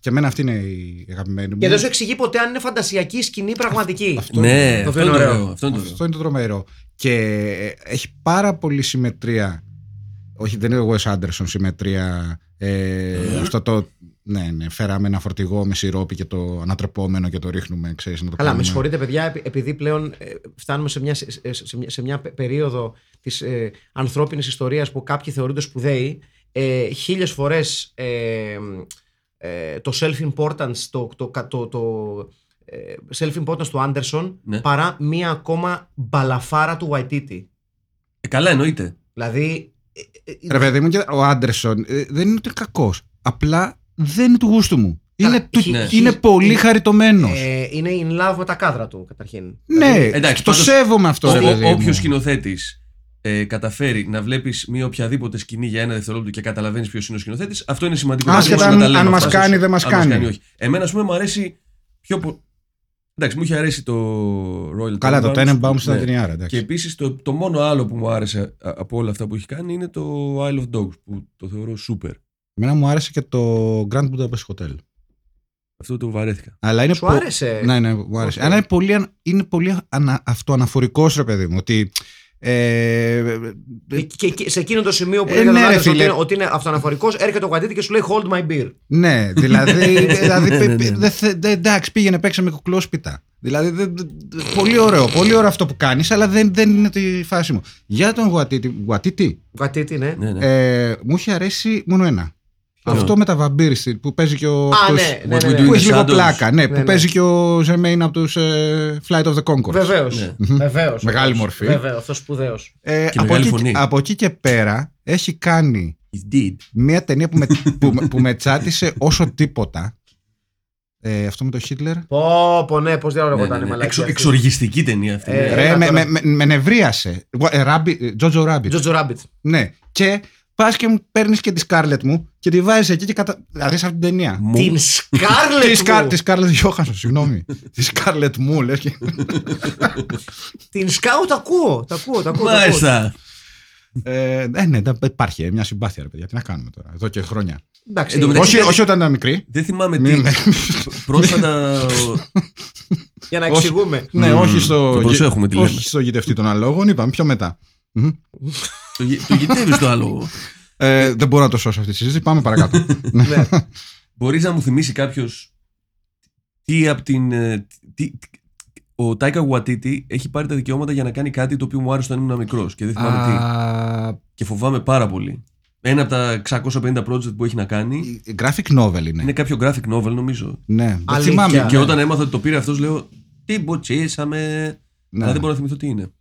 Και εμένα αυτή είναι η αγαπημένη μου. Και δεν σου εξηγεί ποτέ αν είναι φαντασιακή σκηνή ή πραγματική. Αυτό Ναι, Το αυτό οποίο είναι είναι ωραίο. ωραίο. Αυτό είναι το ωραίο. Αυτό είναι το τρομερό. Και ε, έχει πάρα πολύ συμμετρία. Όχι, δεν είναι ο Wes Anderson συμμετρία. Ε, αυτό το. Ναι, ναι, φέραμε ένα φορτηγό με σιρόπι και το ανατρεπόμενο και το ρίχνουμε, ξέρεις, να το Καλά, με κάνουμε. συγχωρείτε, παιδιά, επει- επειδή πλέον ε, φτάνουμε σε μια, σε, σε μια, σε μια πε- περίοδο της ε, ανθρώπινης ιστορίας που κάποιοι θεωρούνται σπουδαίοι, ε, χίλιες φορές ε, ε, το self-importance, το, το, το, το, το ε, self-importance του Άντερσον Ναι. παρά μία ακόμα μπαλαφάρα του Waititi. Ε, καλά, εννοείται. Δηλαδή. ε, ε, Ρε παιδί μου, και ο Άντερσον ε, δεν είναι ούτε κακός. Απλά δεν είναι του γούστου μου. Καλά, Είναι, του- ναι. είναι πολύ χαριτωμένος. ε, είναι in love με τα κάδρα του, καταρχήν. ναι, εντάξει, το πάντως, σέβομαι αυτό. ρε παιδί μου. Όποιος σκηνοθέτης ε, καταφέρει να βλέπεις μια οποιαδήποτε σκηνή για ένα δευτερόλεπτο και καταλαβαίνεις ποιος είναι ο σκηνοθέτης, αυτό είναι σημαντικό. Άσχετα Δεν αν- μπορούμε να τα αν λέμε μας αυτά, κάνει, δεν μας αν κάνει. όχι. Εμένα, ας πούμε, μου αρέσει πιο. πο- Εντάξει, μου είχε αρέσει το Royal Καλά, το Tenenbaums. Tenenbaums ήταν Ναι. ταινιάρα. Και εντάξει. επίσης το, το μόνο άλλο που μου άρεσε α- από όλα αυτά που έχει κάνει είναι το Isle of Dogs που το θεωρώ super. Εμένα μου άρεσε και το Grand Budapest Hotel. Αυτό το βαρέθηκα. Αλλά είναι Σου πο- άρεσε; Ναι, ναι, μου άρεσε. Οκ. Αλλά είναι πολύ, αν- είναι πολύ ανα, αυτοαναφορικός ρε παιδί μου. Ότι. Ε, Και, και- και σε εκείνο το σημείο που Ε, λέει ναι, ναι, ρε, ότι, φίλε. είναι, ότι είναι αυτοαναφορικός, έρχεται ο Waititi και σου λέει Hold my beer. ναι, δηλαδή. [LAUGHS] δηλαδή Ναι, ναι, ναι. δε θε- δε- εντάξει, πήγαινε παίξε με κουκλόσπιτα. Δηλαδή, δε- δε- πολύ ωραίο, πολύ ωραίο αυτό που κάνεις, αλλά δεν, δεν είναι τη φάση μου. Για τον Γουατίτη, Γουατίτη Guatiti, ναι. Ναι, ναι. ε, μου είχε αρέσει μόνο ένα. Ποιο? Αυτό με τα βαμπύριστη που παίζει και ο. Α, αυτός- ναι, ναι, What ναι, we ναι. do Που in έχει the λίγο Shadows. πλάκα, ναι, Ναι, που ναι. παίζει και ο Ζεμέιν από του Flight of the Conchords. Βεβαίω. Ναι. Βεβαίως, Μεγάλη βεβαίως. μορφή. Βεβαίω, αυτό σπουδαίο. Ε, Και από, μεγάλη εκεί, φωνή. από εκεί και πέρα έχει κάνει It did. μια ταινία που με, που, με- που με τσάτισε όσο τίποτα. Ε, αυτό με τον Χίτλερ. Πω, πω, ναι, πώ διάλογο Ναι, ήταν ναι, η ναι. μαλακία Εξο- αυτή. Εξοργιστική ταινία αυτή. Ε, ναι. Ρε, έλα με, τώρα. με, με, με νευρίασε. Ε, Ράμπι- Τζότζο Ράμπιτ. Τζότζο Ράμπιτ. Ναι. Και πας και μου παίρνεις και τη Σκάρλετ μου και τη βάζεις εκεί και κατα... Δηλαδή σε αυτήν την ταινία. Μου- Την Τη Σκάρλετ Σκάρ- μου. Τη Σκάρλετ Γιώχανσον, συγγνώμη. Τη Σκάρλετ μου, λες. Και... Την Σκάου τα ακούω. Τα ακούω, τα ακούω. τα ακούω. Μάλιστα. ε, ναι, ναι, τα- υπάρχει ε, μια συμπάθεια, ρε παιδιά. Τι να κάνουμε τώρα, εδώ και χρόνια. Εντάξει. Εν τω μεταξύ- Όχι, κάτι- όχι όταν ήταν μικρή. Δεν θυμάμαι τι. Μην- Πρόσφατα. ο- Για να όχι. εξηγούμε. Ναι, Μμμ. όχι στο. Το προσέχουμε τι λέμε. όχι στο γητευτή των αλόγων, είπαμε πιο μετά. Μμμ. Το γε- το γητεύεις το άλογο. Ε, δεν μπορώ να το σώσω αυτή τη συζήτηση. Πάμε παρακάτω. [LAUGHS] Ναι. Μπορείς να μου θυμίσει κάποιος τι από την. ε, τι- ο Τάικα Γουατίτη έχει πάρει τα δικαιώματα για να κάνει κάτι το οποίο μου άρεσε όταν ήμουν μικρός και δεν θυμάμαι τι. Α, Και φοβάμαι πάρα πολύ. Ένα από τα 650 project που έχει να κάνει Graphic novel είναι. είναι κάποιο graphic novel νομίζω. Ναι, δεν Αλήθεια. θυμάμαι. Και όταν έμαθα ότι το πήρε αυτός, λέω Τι μποτσίσαμε. Ναι. Αλλά δεν μπορώ να θυμηθώ τι είναι.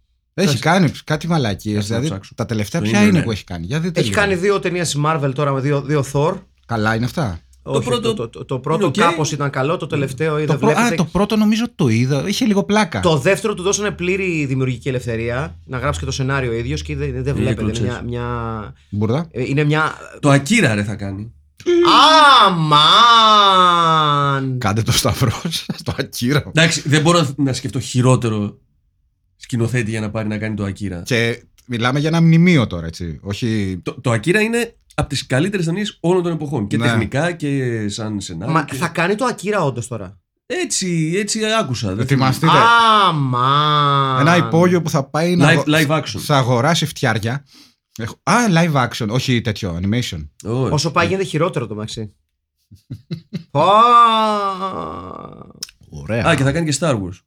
Έχει κάνει κάτι μαλακίες. Κάτσε να Δηλαδή ψάξω. τα τελευταία Το ποια είναι, είναι ναι. που έχει κάνει. Για δείτε Έχει λίγο. κάνει δύο ταινίες Marvel τώρα με δύο, δύο Thor. Καλά είναι αυτά. Όχι, πρώτο το, το, το πρώτο είναι οκ. κάπως ήταν καλό, το τελευταίο είδα. Το, πρω- βλέπετε, Α, το πρώτο νομίζω το είδα. Είχε λίγο πλάκα. Το δεύτερο του δώσανε πλήρη δημιουργική ελευθερία να γράψει και το σενάριο ο ίδιος και δεν, δεν βλέπετε. Είναι κλωτσές. μια, μια, Μπουρδα. ε, είναι μια. Το Ακύρα ρε θα κάνει. Αμάν! Κάντε το σταυρό σας, το ακύρα. Εντάξει, δεν μπορώ να- να σκεφτώ χειρότερο σκηνοθέτη για να πάρει να κάνει το Ακύρα. Και μιλάμε για ένα μνημείο τώρα, έτσι. Όχι. Το, το Ακύρα είναι από τις καλύτερες ταινίες όλων των εποχών. Και Ναι. τεχνικά και σαν σενάριο. Μα και- θα κάνει το Ακύρα όντως τώρα; Έτσι, έτσι άκουσα. δεν Ετοιμαστείτε. Άμα. Ένα υπόγειο που θα πάει να. Live, αγο- live action. Θα αγοράσει φτιάρια. Έχω- Α, live action, όχι τέτοιο, animation. Όχι. Όσο πάει γίνεται χειρότερο το μεταξύ. Πω. [LAUGHS] Ωραία. Α, και θα κάνει και Star Wars.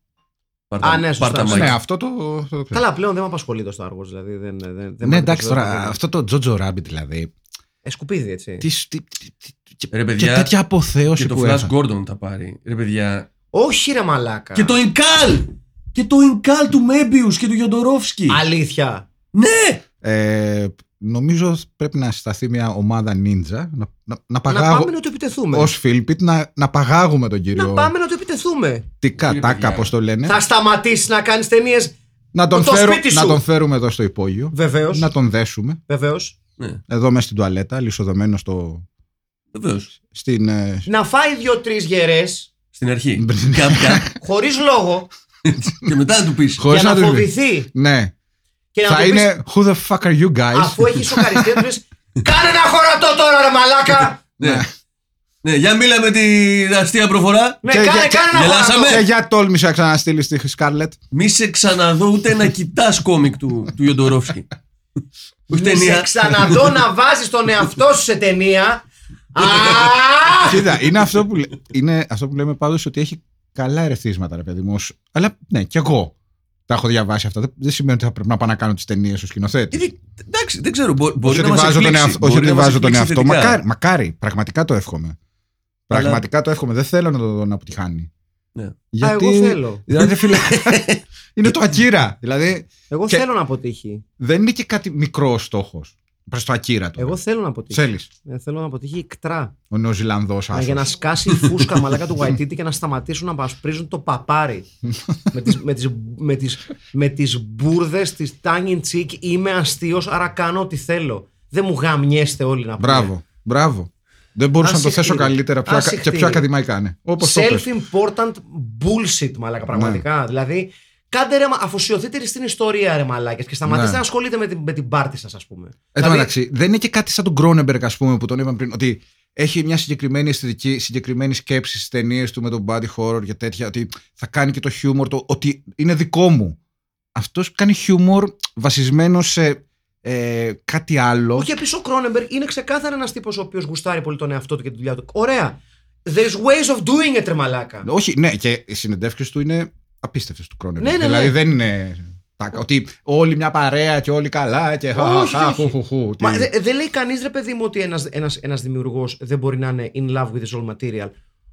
Πάρτα, Α, ναι, σωστά, πάρτα σωστά. μάκια. Ναι, αυτό το. αυτό το ξέρω. Καλά, πλέον δεν με απασχολεί το Star Wars. Δηλαδή, δεν, δεν, δεν Ναι, μ' εντάξει αρέσει, τώρα, δεν- αυτό το Jojo Rabbit δηλαδή. Ε, σκουπίδι, έτσι. Τι, τι, τι- τι- και- Ρε, παιδιά, και τέτοια αποθέωση Και το που Flash έφανε. Gordon θα πάρει. Ρε παιδιά. Όχι, ρε Μαλάκα. Και το Inkal! Και το Inkal του Μέμπιους και του Γιοντορόφσκι. Αλήθεια. Ναι! Ε, νομίζω πρέπει να συσταθεί μια ομάδα ninja να, να, να Να παγάγω πάμε να το επιτεθούμε. ως Φίλπιτ να, να παγάγουμε τον κύριο Να πάμε να το επιτεθούμε. Τικά Κύριε Τάκα παιδιά. όπως το λένε Θα σταματήσεις να κάνεις ταινίες. να, τον το φέρω, σπίτι να σου. τον φέρουμε εδώ στο υπόγειο Βεβαίως. να τον δέσουμε Βεβαίως. Ναι, εδώ μέσα στην τουαλέτα λισοδεμένο στο, βεβαίως. στην ε, Να φάει δύο-τρεις γερές Στην αρχή. Μπριν. Κάποια. χωρίς λόγο και μετά να του πεις. Χωρίς για να να τους πει. φοβηθεί. ναι Και να θα του πεις, είναι who the fuck are you guys; Αφού έχεις σοκαριστεί, να του πεις, [LAUGHS] Κάνε ένα χωρατό τώρα, ρε Μαλάκα! Ναι. ναι, για μίλα με την αστεία προφορά. Ναι, Και- κάνε, και- κάνε ένα γελάσαμε. χωρατό. και για τόλμησε να ξαναστείλεις στη Σκάρλετ Μη σε ξαναδώ ούτε να κοιτάς κόμικ του, του Ιοντορόφσκι. Όχι Μη σε ταινία. ξαναδώ να βάζεις τον εαυτό σου σε ταινία. Α! Κοίτα, είναι αυτό, που, λέ- είναι αυτό που λέμε πάντως ότι έχει καλά ερεθίσματα, ρε παιδί μου. ως- Αλλά ναι, κι εγώ τα έχω διαβάσει αυτά. Δεν, δεν σημαίνει ότι θα πρέπει να πάω να κάνω τις ταινίες ω σκηνοθέτη. Ε, Εντάξει, δεν ξέρω. μπο- Μπορεί Όχι να ότι μας βάζω τον εκπλήξει, εαυτό, όχι μπορεί ότι να μας βάζω τον εκπλήξει εαυτό. θετικά. Μακάρι, μακάρι, πραγματικά το εύχομαι. Πραγματικά το εύχομαι. Δεν θέλω να τον αποτυχάνει. Ναι. Α, εγώ θέλω. Δηλαδή, φίλε, [LAUGHS] είναι το ακύρα. Δηλαδή, Εγώ Και- θέλω να αποτύχει. δεν είναι και κάτι μικρό στόχος προς το ακύρα του. Εγώ θέλω να αποτύχει. Θέλεις. Ε, Θέλω να αποτύχει ικτρά. Ο Νεοζηλανδός Μα για να σκάσει η φούσκα μαλάκα του Waititi και να σταματήσουν να πασπρίζουν το παπάρι. [LAUGHS] με τις, με τις, με τις, με τις μπουρδες της tongue in cheek είμαι αστείος άρα κάνω ό,τι θέλω. Δεν μου γαμιέστε όλοι να πούμε. Μπράβο, μπράβο. Δεν μπορούσα να το θέσω Ασυχτήρι. καλύτερα πιο ακα- και Ασυχτήρι. πιο ακαδημαϊκά είναι. Όπως το πες. Self-important bullshit, μαλάκα, πραγματικά. Δηλαδή, κάντε ρε, μα- αφοσιωθείτε στην ιστορία, ρε μαλάκες, και σταματήστε Ναι. να ασχολείτε με την, με την πάρτη σας, ας πούμε. Εν τω Δηλαδή, μεταξύ, δεν είναι και κάτι σαν τον Κρόνεμπεργκ, ας πούμε, που τον είπαμε πριν, ότι έχει μια συγκεκριμένη αισθητική, συγκεκριμένη σκέψη στις ταινίες του με τον body horror και τέτοια, ότι θα κάνει και το χιούμορ, το, ότι είναι δικό μου. Αυτός κάνει χιούμορ βασισμένο σε ε, κάτι άλλο. Όχι, επίσης ο Κρόνεμπεργκ είναι ξεκάθαρα ένας τύπος ο οποίος γουστάρει πολύ τον εαυτό του και τη δουλειά του. Ωραία. There's ways of doing it, ρε μαλάκα. Όχι, ναι, και οι συνεντεύξεις του είναι απίστευτε του Κρόνεμπεργκ. Ναι, ναι, ναι. Δηλαδή δεν είναι. τα- Ότι όλοι μια παρέα και όλοι καλά και χα, Όχι, χα, όχι. χου, χου, χου, τι- Μα δε- δεν λέει κανείς, ρε παιδί μου, ότι ένας ένας, ένας δημιουργός δεν μπορεί να είναι in love with his own material.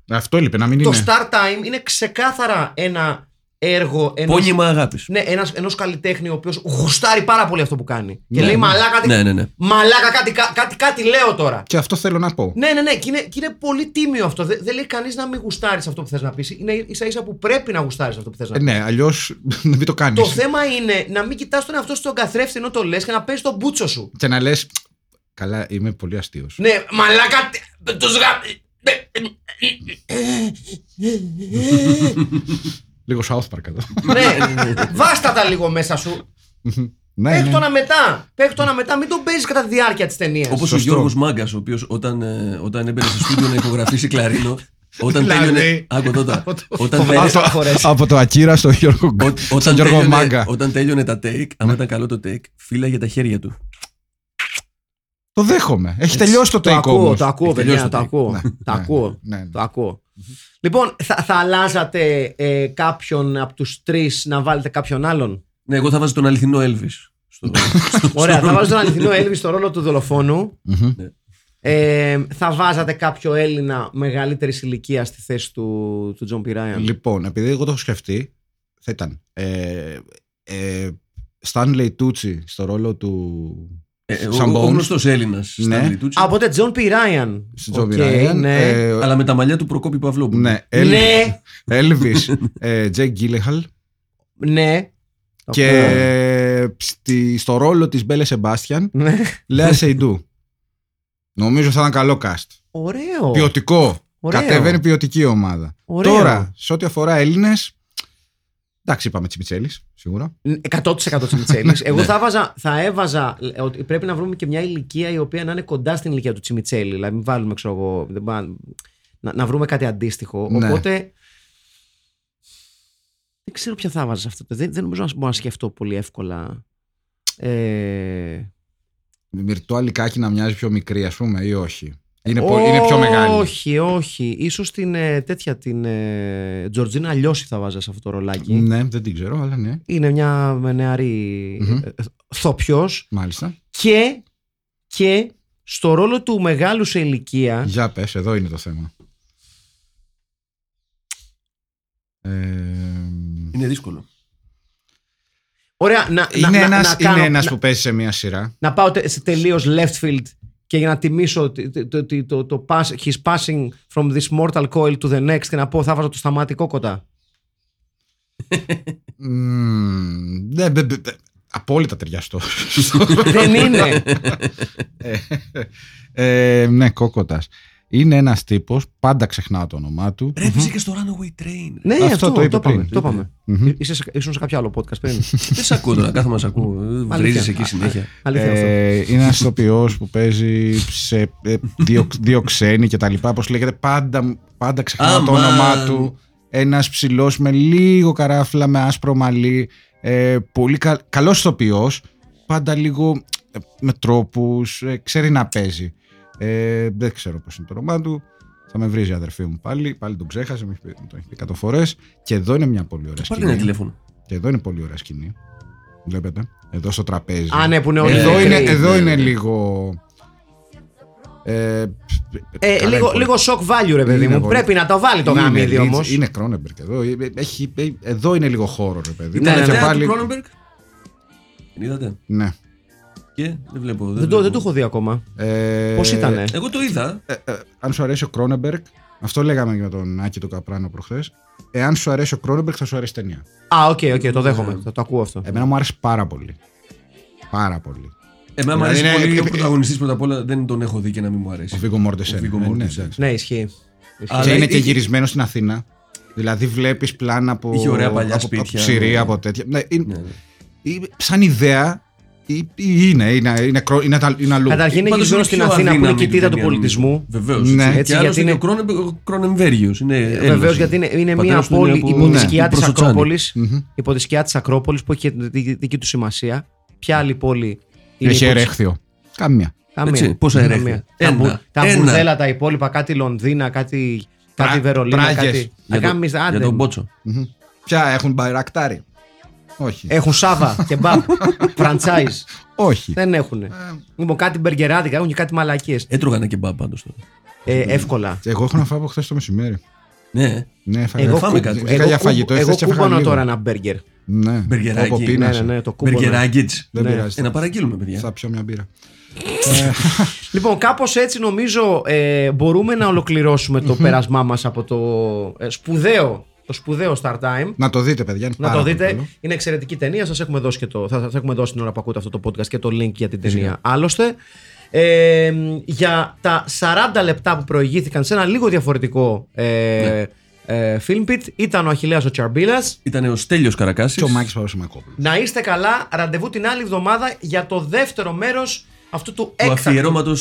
Αυτό λείπει, να μην Το είναι. Star Time είναι ξεκάθαρα ένα έργο ενός, Πόνιμα αγάπη. ναι, ένας, ενός καλλιτέχνη ο οποίος γουστάρει πάρα πολύ αυτό που κάνει. Και Ναι, λέει ναι. μαλάκα, τι- Ναι, ναι, ναι. μαλάκα κάτι, κα- κάτι, κάτι λέω τώρα. Και αυτό θέλω να πω. Ναι, ναι, ναι. Και είναι, και είναι πολύ τίμιο αυτό. Δεν, δεν λέει κανεί να μην γουστάρει αυτό που θε να πει. Είναι ίσα ίσα που πρέπει να γουστάρει αυτό που θε να Ε, πει. ναι, αλλιώ να μην το κάνει. Το θέμα είναι να μην κοιτά τον εαυτό σου στον καθρέφτη ενώ το λε και να παίζει τον μπούτσο σου. Και να λε. Καλά, είμαι πολύ αστείο. Ναι, μαλάκα. Του γα... Λίγο South Park εδώ. ναι, βάστα τα λίγο μέσα σου. ναι, Παίχ ναι. το να μετά. Παίχ το να μετά. Μην τον παίζεις κατά τη διάρκεια της ταινίας. Όπως ο Σωστό. Γιώργος Μάγκας, ο οποίος όταν, ε, όταν έμπαινε στο στούντιο να ηχογραφήσει κλαρίνο, όταν Δηλαδή. τέλειωνε. Άκου τότε. Όταν Από τέλειωνε- το- Από το Ακύρα στο Γιώργο, Ό- στον όταν, Γιώργο τέλειωνε, Μάγκα. όταν τέλειωνε τα take, άμα ήταν καλό το take, φύλαγε τα χέρια του. Το δέχομαι. Έχει τελειώσει το Το take ακούω, όμως. το ακούω, Έχει παιδιά. τελειώσει Το το ακούω. Ναι, Το ναι, ακούω. Ναι, ναι. Το ακούω. Λοιπόν, θα, θα αλλάζατε ε, κάποιον από τους τρεις να βάλετε κάποιον άλλον; Ναι, εγώ θα βάζω τον αληθινό Elvis. Στο, [LAUGHS] στο- Ωραία, στο- θα βάζω τον αληθινό Έλβη στο ρόλο του δολοφόνου. Μμμ. Ε, θα βάζατε κάποιο Έλληνα μεγαλύτερης ηλικίας στη θέση του, του Τζον Πιράιαν. Λοιπόν, επειδή εγώ το έχω σκεφτεί, θα ήταν ε, ε, Stanley Tucci στο ρόλο του Ε, ο, Σαν ο Bones. γνωστός Έλληνας Ναι. Stanley Tucci, Α, οπότε Τζον Πιράιαν. στον Τζον Οκ, Πιράιαν. ναι. ε, αλλά με τα μαλλιά του Προκόπη Παυλόπουλου. ναι, Elvis, Ναι, Elvis [LAUGHS] ε, Jake Gyllenhaal ναι. Το και ακούω. στη, στο ρόλο της Μπέλε Σεμπάστιαν Ναι. Λέα Σεϊντού. Νομίζω θα ήταν καλό cast. Ωραίο. Ποιοτικό. Ωραίο. Κατεβαίνει ποιοτική ομάδα. Ωραίο. Τώρα, σε ό,τι αφορά Έλληνες, Εντάξει, είπαμε Τσιμιτσέλης, σίγουρα. 100% Τσιμιτσέλης. [LAUGHS] Εγώ Ναι. θα, έβαζα, θα έβαζα ε, ότι πρέπει να βρούμε και μια ηλικία η οποία να είναι κοντά στην ηλικία του Τσιμιτσέλη. Δηλαδή, μην βάλουμε, ξέρω εγώ. δεν πά- να, να βρούμε κάτι αντίστοιχο. Ναι. Οπότε. Δεν ξέρω ποια θα έβαζα σε αυτό. Δεν, δεν νομίζω να μπορώ να σκεφτώ πολύ εύκολα. Ε, Μυρτό Αλικάκη να μοιάζει πιο μικρή, ας πούμε, ή όχι. Είναι, πο- είναι πιο μεγάλη. Όχι, όχι. Ίσως την ε, τέτοια την ε, Τζορτζίνα Λιώση θα βάζα σε αυτό το ρολάκι. Ναι, δεν την ξέρω, αλλά ναι. Είναι μια νεαρή Μμμ. ε, θοπιός Μάλιστα. και, και στο ρόλο του μεγάλου σε ηλικία Για πες, εδώ είναι το θέμα. Ε, Είναι δύσκολο. Ωραία, να, είναι να, ένας, να, να, κάνω- είναι ένας να, που παίζει σε μια σειρά. να πάω τε- σε τελείως left field και για να τιμήσω το, το, το, το, το pass, his passing from this mortal coil to the next και να πω θα βάζω το σταματικό κοντά. Μμμ, ναι, μπε- μπε- μπε- απόλυτα ταιριαστό. Δεν είναι. ε, ναι, κόκοτας. Είναι ένας τύπος, πάντα ξεχνάω το όνομά του. Ρε, έπαιζε και στο Runaway Train. ναι, Αυτό αυτό, το το, είπε είπαμε. πριν. Το είπαμε. Μμμ. Είσαι σε- ήσουν σε κάποιο άλλο podcast πριν. [LAUGHS] Δεν σε ακούω τώρα, κάθομαι να σε ακούω. Βρίζεις εκεί Α, συνέχεια. α, Αλήθεια αυτό. Ε, είναι ένας ηθοποιός που παίζει σε ε, δύο, δύο ξένοι και τα λοιπά. Πώ λέγεται, πάντα, πάντα ξεχνάω το Αμάν. όνομά του. Ένας ψηλός με λίγο καράφλα, με άσπρο μαλλί. Ε, πολύ κα, καλός ηθοποιός. Πάντα λίγο ε, με τρόπους. ξέρει να παίζει. Ε, δεν ξέρω πώς είναι το όνομά του. Θα με βρίζει η αδερφή μου πάλι. Πάλι τον ξέχασε, μου έχει πει- μου το έχει πει 100 φορές. Και εδώ είναι μια πολύ ωραία Πάρτε ένα σκηνή. τηλέφωνο. Και εδώ είναι πολύ ωραία σκηνή. Βλέπετε. Εδώ στο τραπέζι. Α, ναι, που είναι όλοι Εδώ νεκροί. είναι, εδώ Ναι, είναι ναι. λίγο. Ε, Ε, καλά, λίγο, είναι λίγο shock value, ρε παιδί Είναι μου. πολύ- Πρέπει να το βάλει το είναι γάμιδι Lynch, όμως. Είναι Κρόνεμπεργκ εδώ. Ε, Έχει, ε, εδώ είναι λίγο χώρο, ρε παιδί. Ναι, μου. ναι, και ναι. πάλι. του Cronenberg; Την είδατε; Ναι. Και δεν βλέπω. Δεν το, βλέπω. δεν το έχω δει ακόμα. Ε, Πώς ήτανε; Εγώ το είδα. ε, ε, αν σου αρέσει ο Κρόνεμπεργκ, αυτό λέγαμε και με τον Άκη του Καπράνο προχθές. Εάν σου αρέσει ο Κρόνεμπεργκ, θα σου αρέσει η ταινία. Α, OK, OK, το δέχομαι. Θα το ακούω αυτό. Εμένα μου άρεσε πάρα πολύ. Πάρα πολύ. Εμένα μου Δηλαδή αρέσει είναι- πολύ ε, ο ε, πρωταγωνιστής πρώτα απ' όλα. Δεν τον έχω δει και να μην μου αρέσει. Ο Βίγκο Μόρτεσεν. Ο Βίγκο Ε, ναι, Μόρτεσεν. εντάξει. Ναι, ισχύει. Ισχύει. Αλλά και είναι και είχε- γυρισμένος στην Αθήνα. Δηλαδή βλέπεις πλάνα από. Είχε ωραία παλιά από, σπίτια, Από ψηρή, ναι. από τέτοια. Ναι, είναι, Ναι, ναι. είναι- σαν ιδέα. Ή- ή Είναι, είναι, είναι, κρό- είναι, τα- είναι αλλού. Καταρχήν είναι Πάντως γυρισμένο στην πιο Αθήνα που είναι αδύναμη και η τίδα του ταινία, πολιτισμού. Βεβαίως. Ναι. Έτσι, Έτσι, και άλλωστε γιατί και ο Κρόνε- ο Κρόνεμβέργιος. Είναι Έλληνας. Βεβαίως γιατί είναι, είναι μια Πατέρας του είναι πόλη από- υπό τη Ναι, σκιά της Προσοτσάνη. Ακρόπολης. Μμμ. Υπό τη σκιά της Ακρόπολης που έχει τη δική- δική του σημασία. Ποια άλλη πόλη είναι Έχει υπό τη- ερέχθιο. Καμία. Καμία. Έτσι, πόσα Καμία. ερέχθια. Τα, Ένα. μπου- τα Ένα. μπουρδέλα τα υπόλοιπα, κάτι Λονδίνα, κάτι, κάτι Πρα- Βερολίνα, Πράγες. κάτι. Για, Να το, κάνεις- για άντε. τον Μπότσο. Μμμ. Ποια έχουν μπαϊρακτάρι. Όχι. Έχουν σάβα και μπαμ. [LAUGHS] franchise. Όχι. Δεν έχουν. Λοιπόν, κάτι μπεργκεράδικα, έχουν και κάτι μαλακίες. Έτρωγα ένα κεμπάμπ πάντως τώρα. Ε, εύκολα. Εγώ έχω να φάω από χθες το μεσημέρι. Ναι. Ναι, έφαγα. Εγώ, φάμε κου- κάτι. Είχα εγώ, για κου- φαγητό, εγώ εχθές και έφαγα κούμπονω λίγο. τώρα ένα μπέργκερ. Ναι. Μπεργκεράκι. Όπου Ναι, πίνασα. ναι, ναι, το κούμπονο. Μπεργκεράκιτς. Δεν Ναι. πειράζει. Ε, να παραγγείλουμε, παιδιά. Θα πιω μια μπύρα. [LAUGHS] Λοιπόν, κάπως έτσι νομίζω ε, μπορούμε να ολοκληρώσουμε το πέρασμά μας από το ε, σπουδαίο, το σπουδαίο Star Time. Να το δείτε, παιδιά. είναι Να πάρα το πολύ δείτε. καλό. Είναι εξαιρετική ταινία. Σας έχουμε δώσει και το, θα σας έχουμε δώσει την ώρα που ακούτε αυτό το podcast και το link για την ταινία. Άλλωστε, ε, για τα 40 λεπτά που προηγήθηκαν σε ένα λίγο διαφορετικό ε, ε, film pit ήταν ο Αχιλέας ο Τσαρμπίλας. Ήταν ο Στέλιος Καρακάσης. Και ο Μάκης Παπασημακόπουλος. Να είστε καλά. Ραντεβού την άλλη εβδομάδα για το δεύτερο μέρος αυτού του του έκτακτου.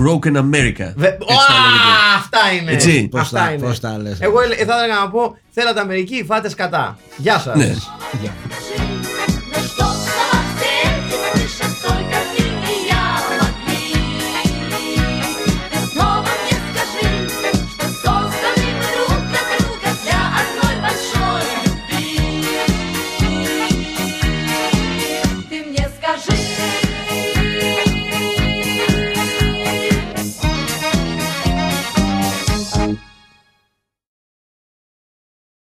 Αφιερώματος Broken America. Βε- Έτσι θα Ω, λέγεται. Αυτά είναι. Έτσι. Πώς Αυτά τα- είναι. πώς τα λες. Εγώ ε, θα έλεγα να πω, θέλατε Αμερική, φάτε σκατά. Γεια σας. Ναι. Γεια.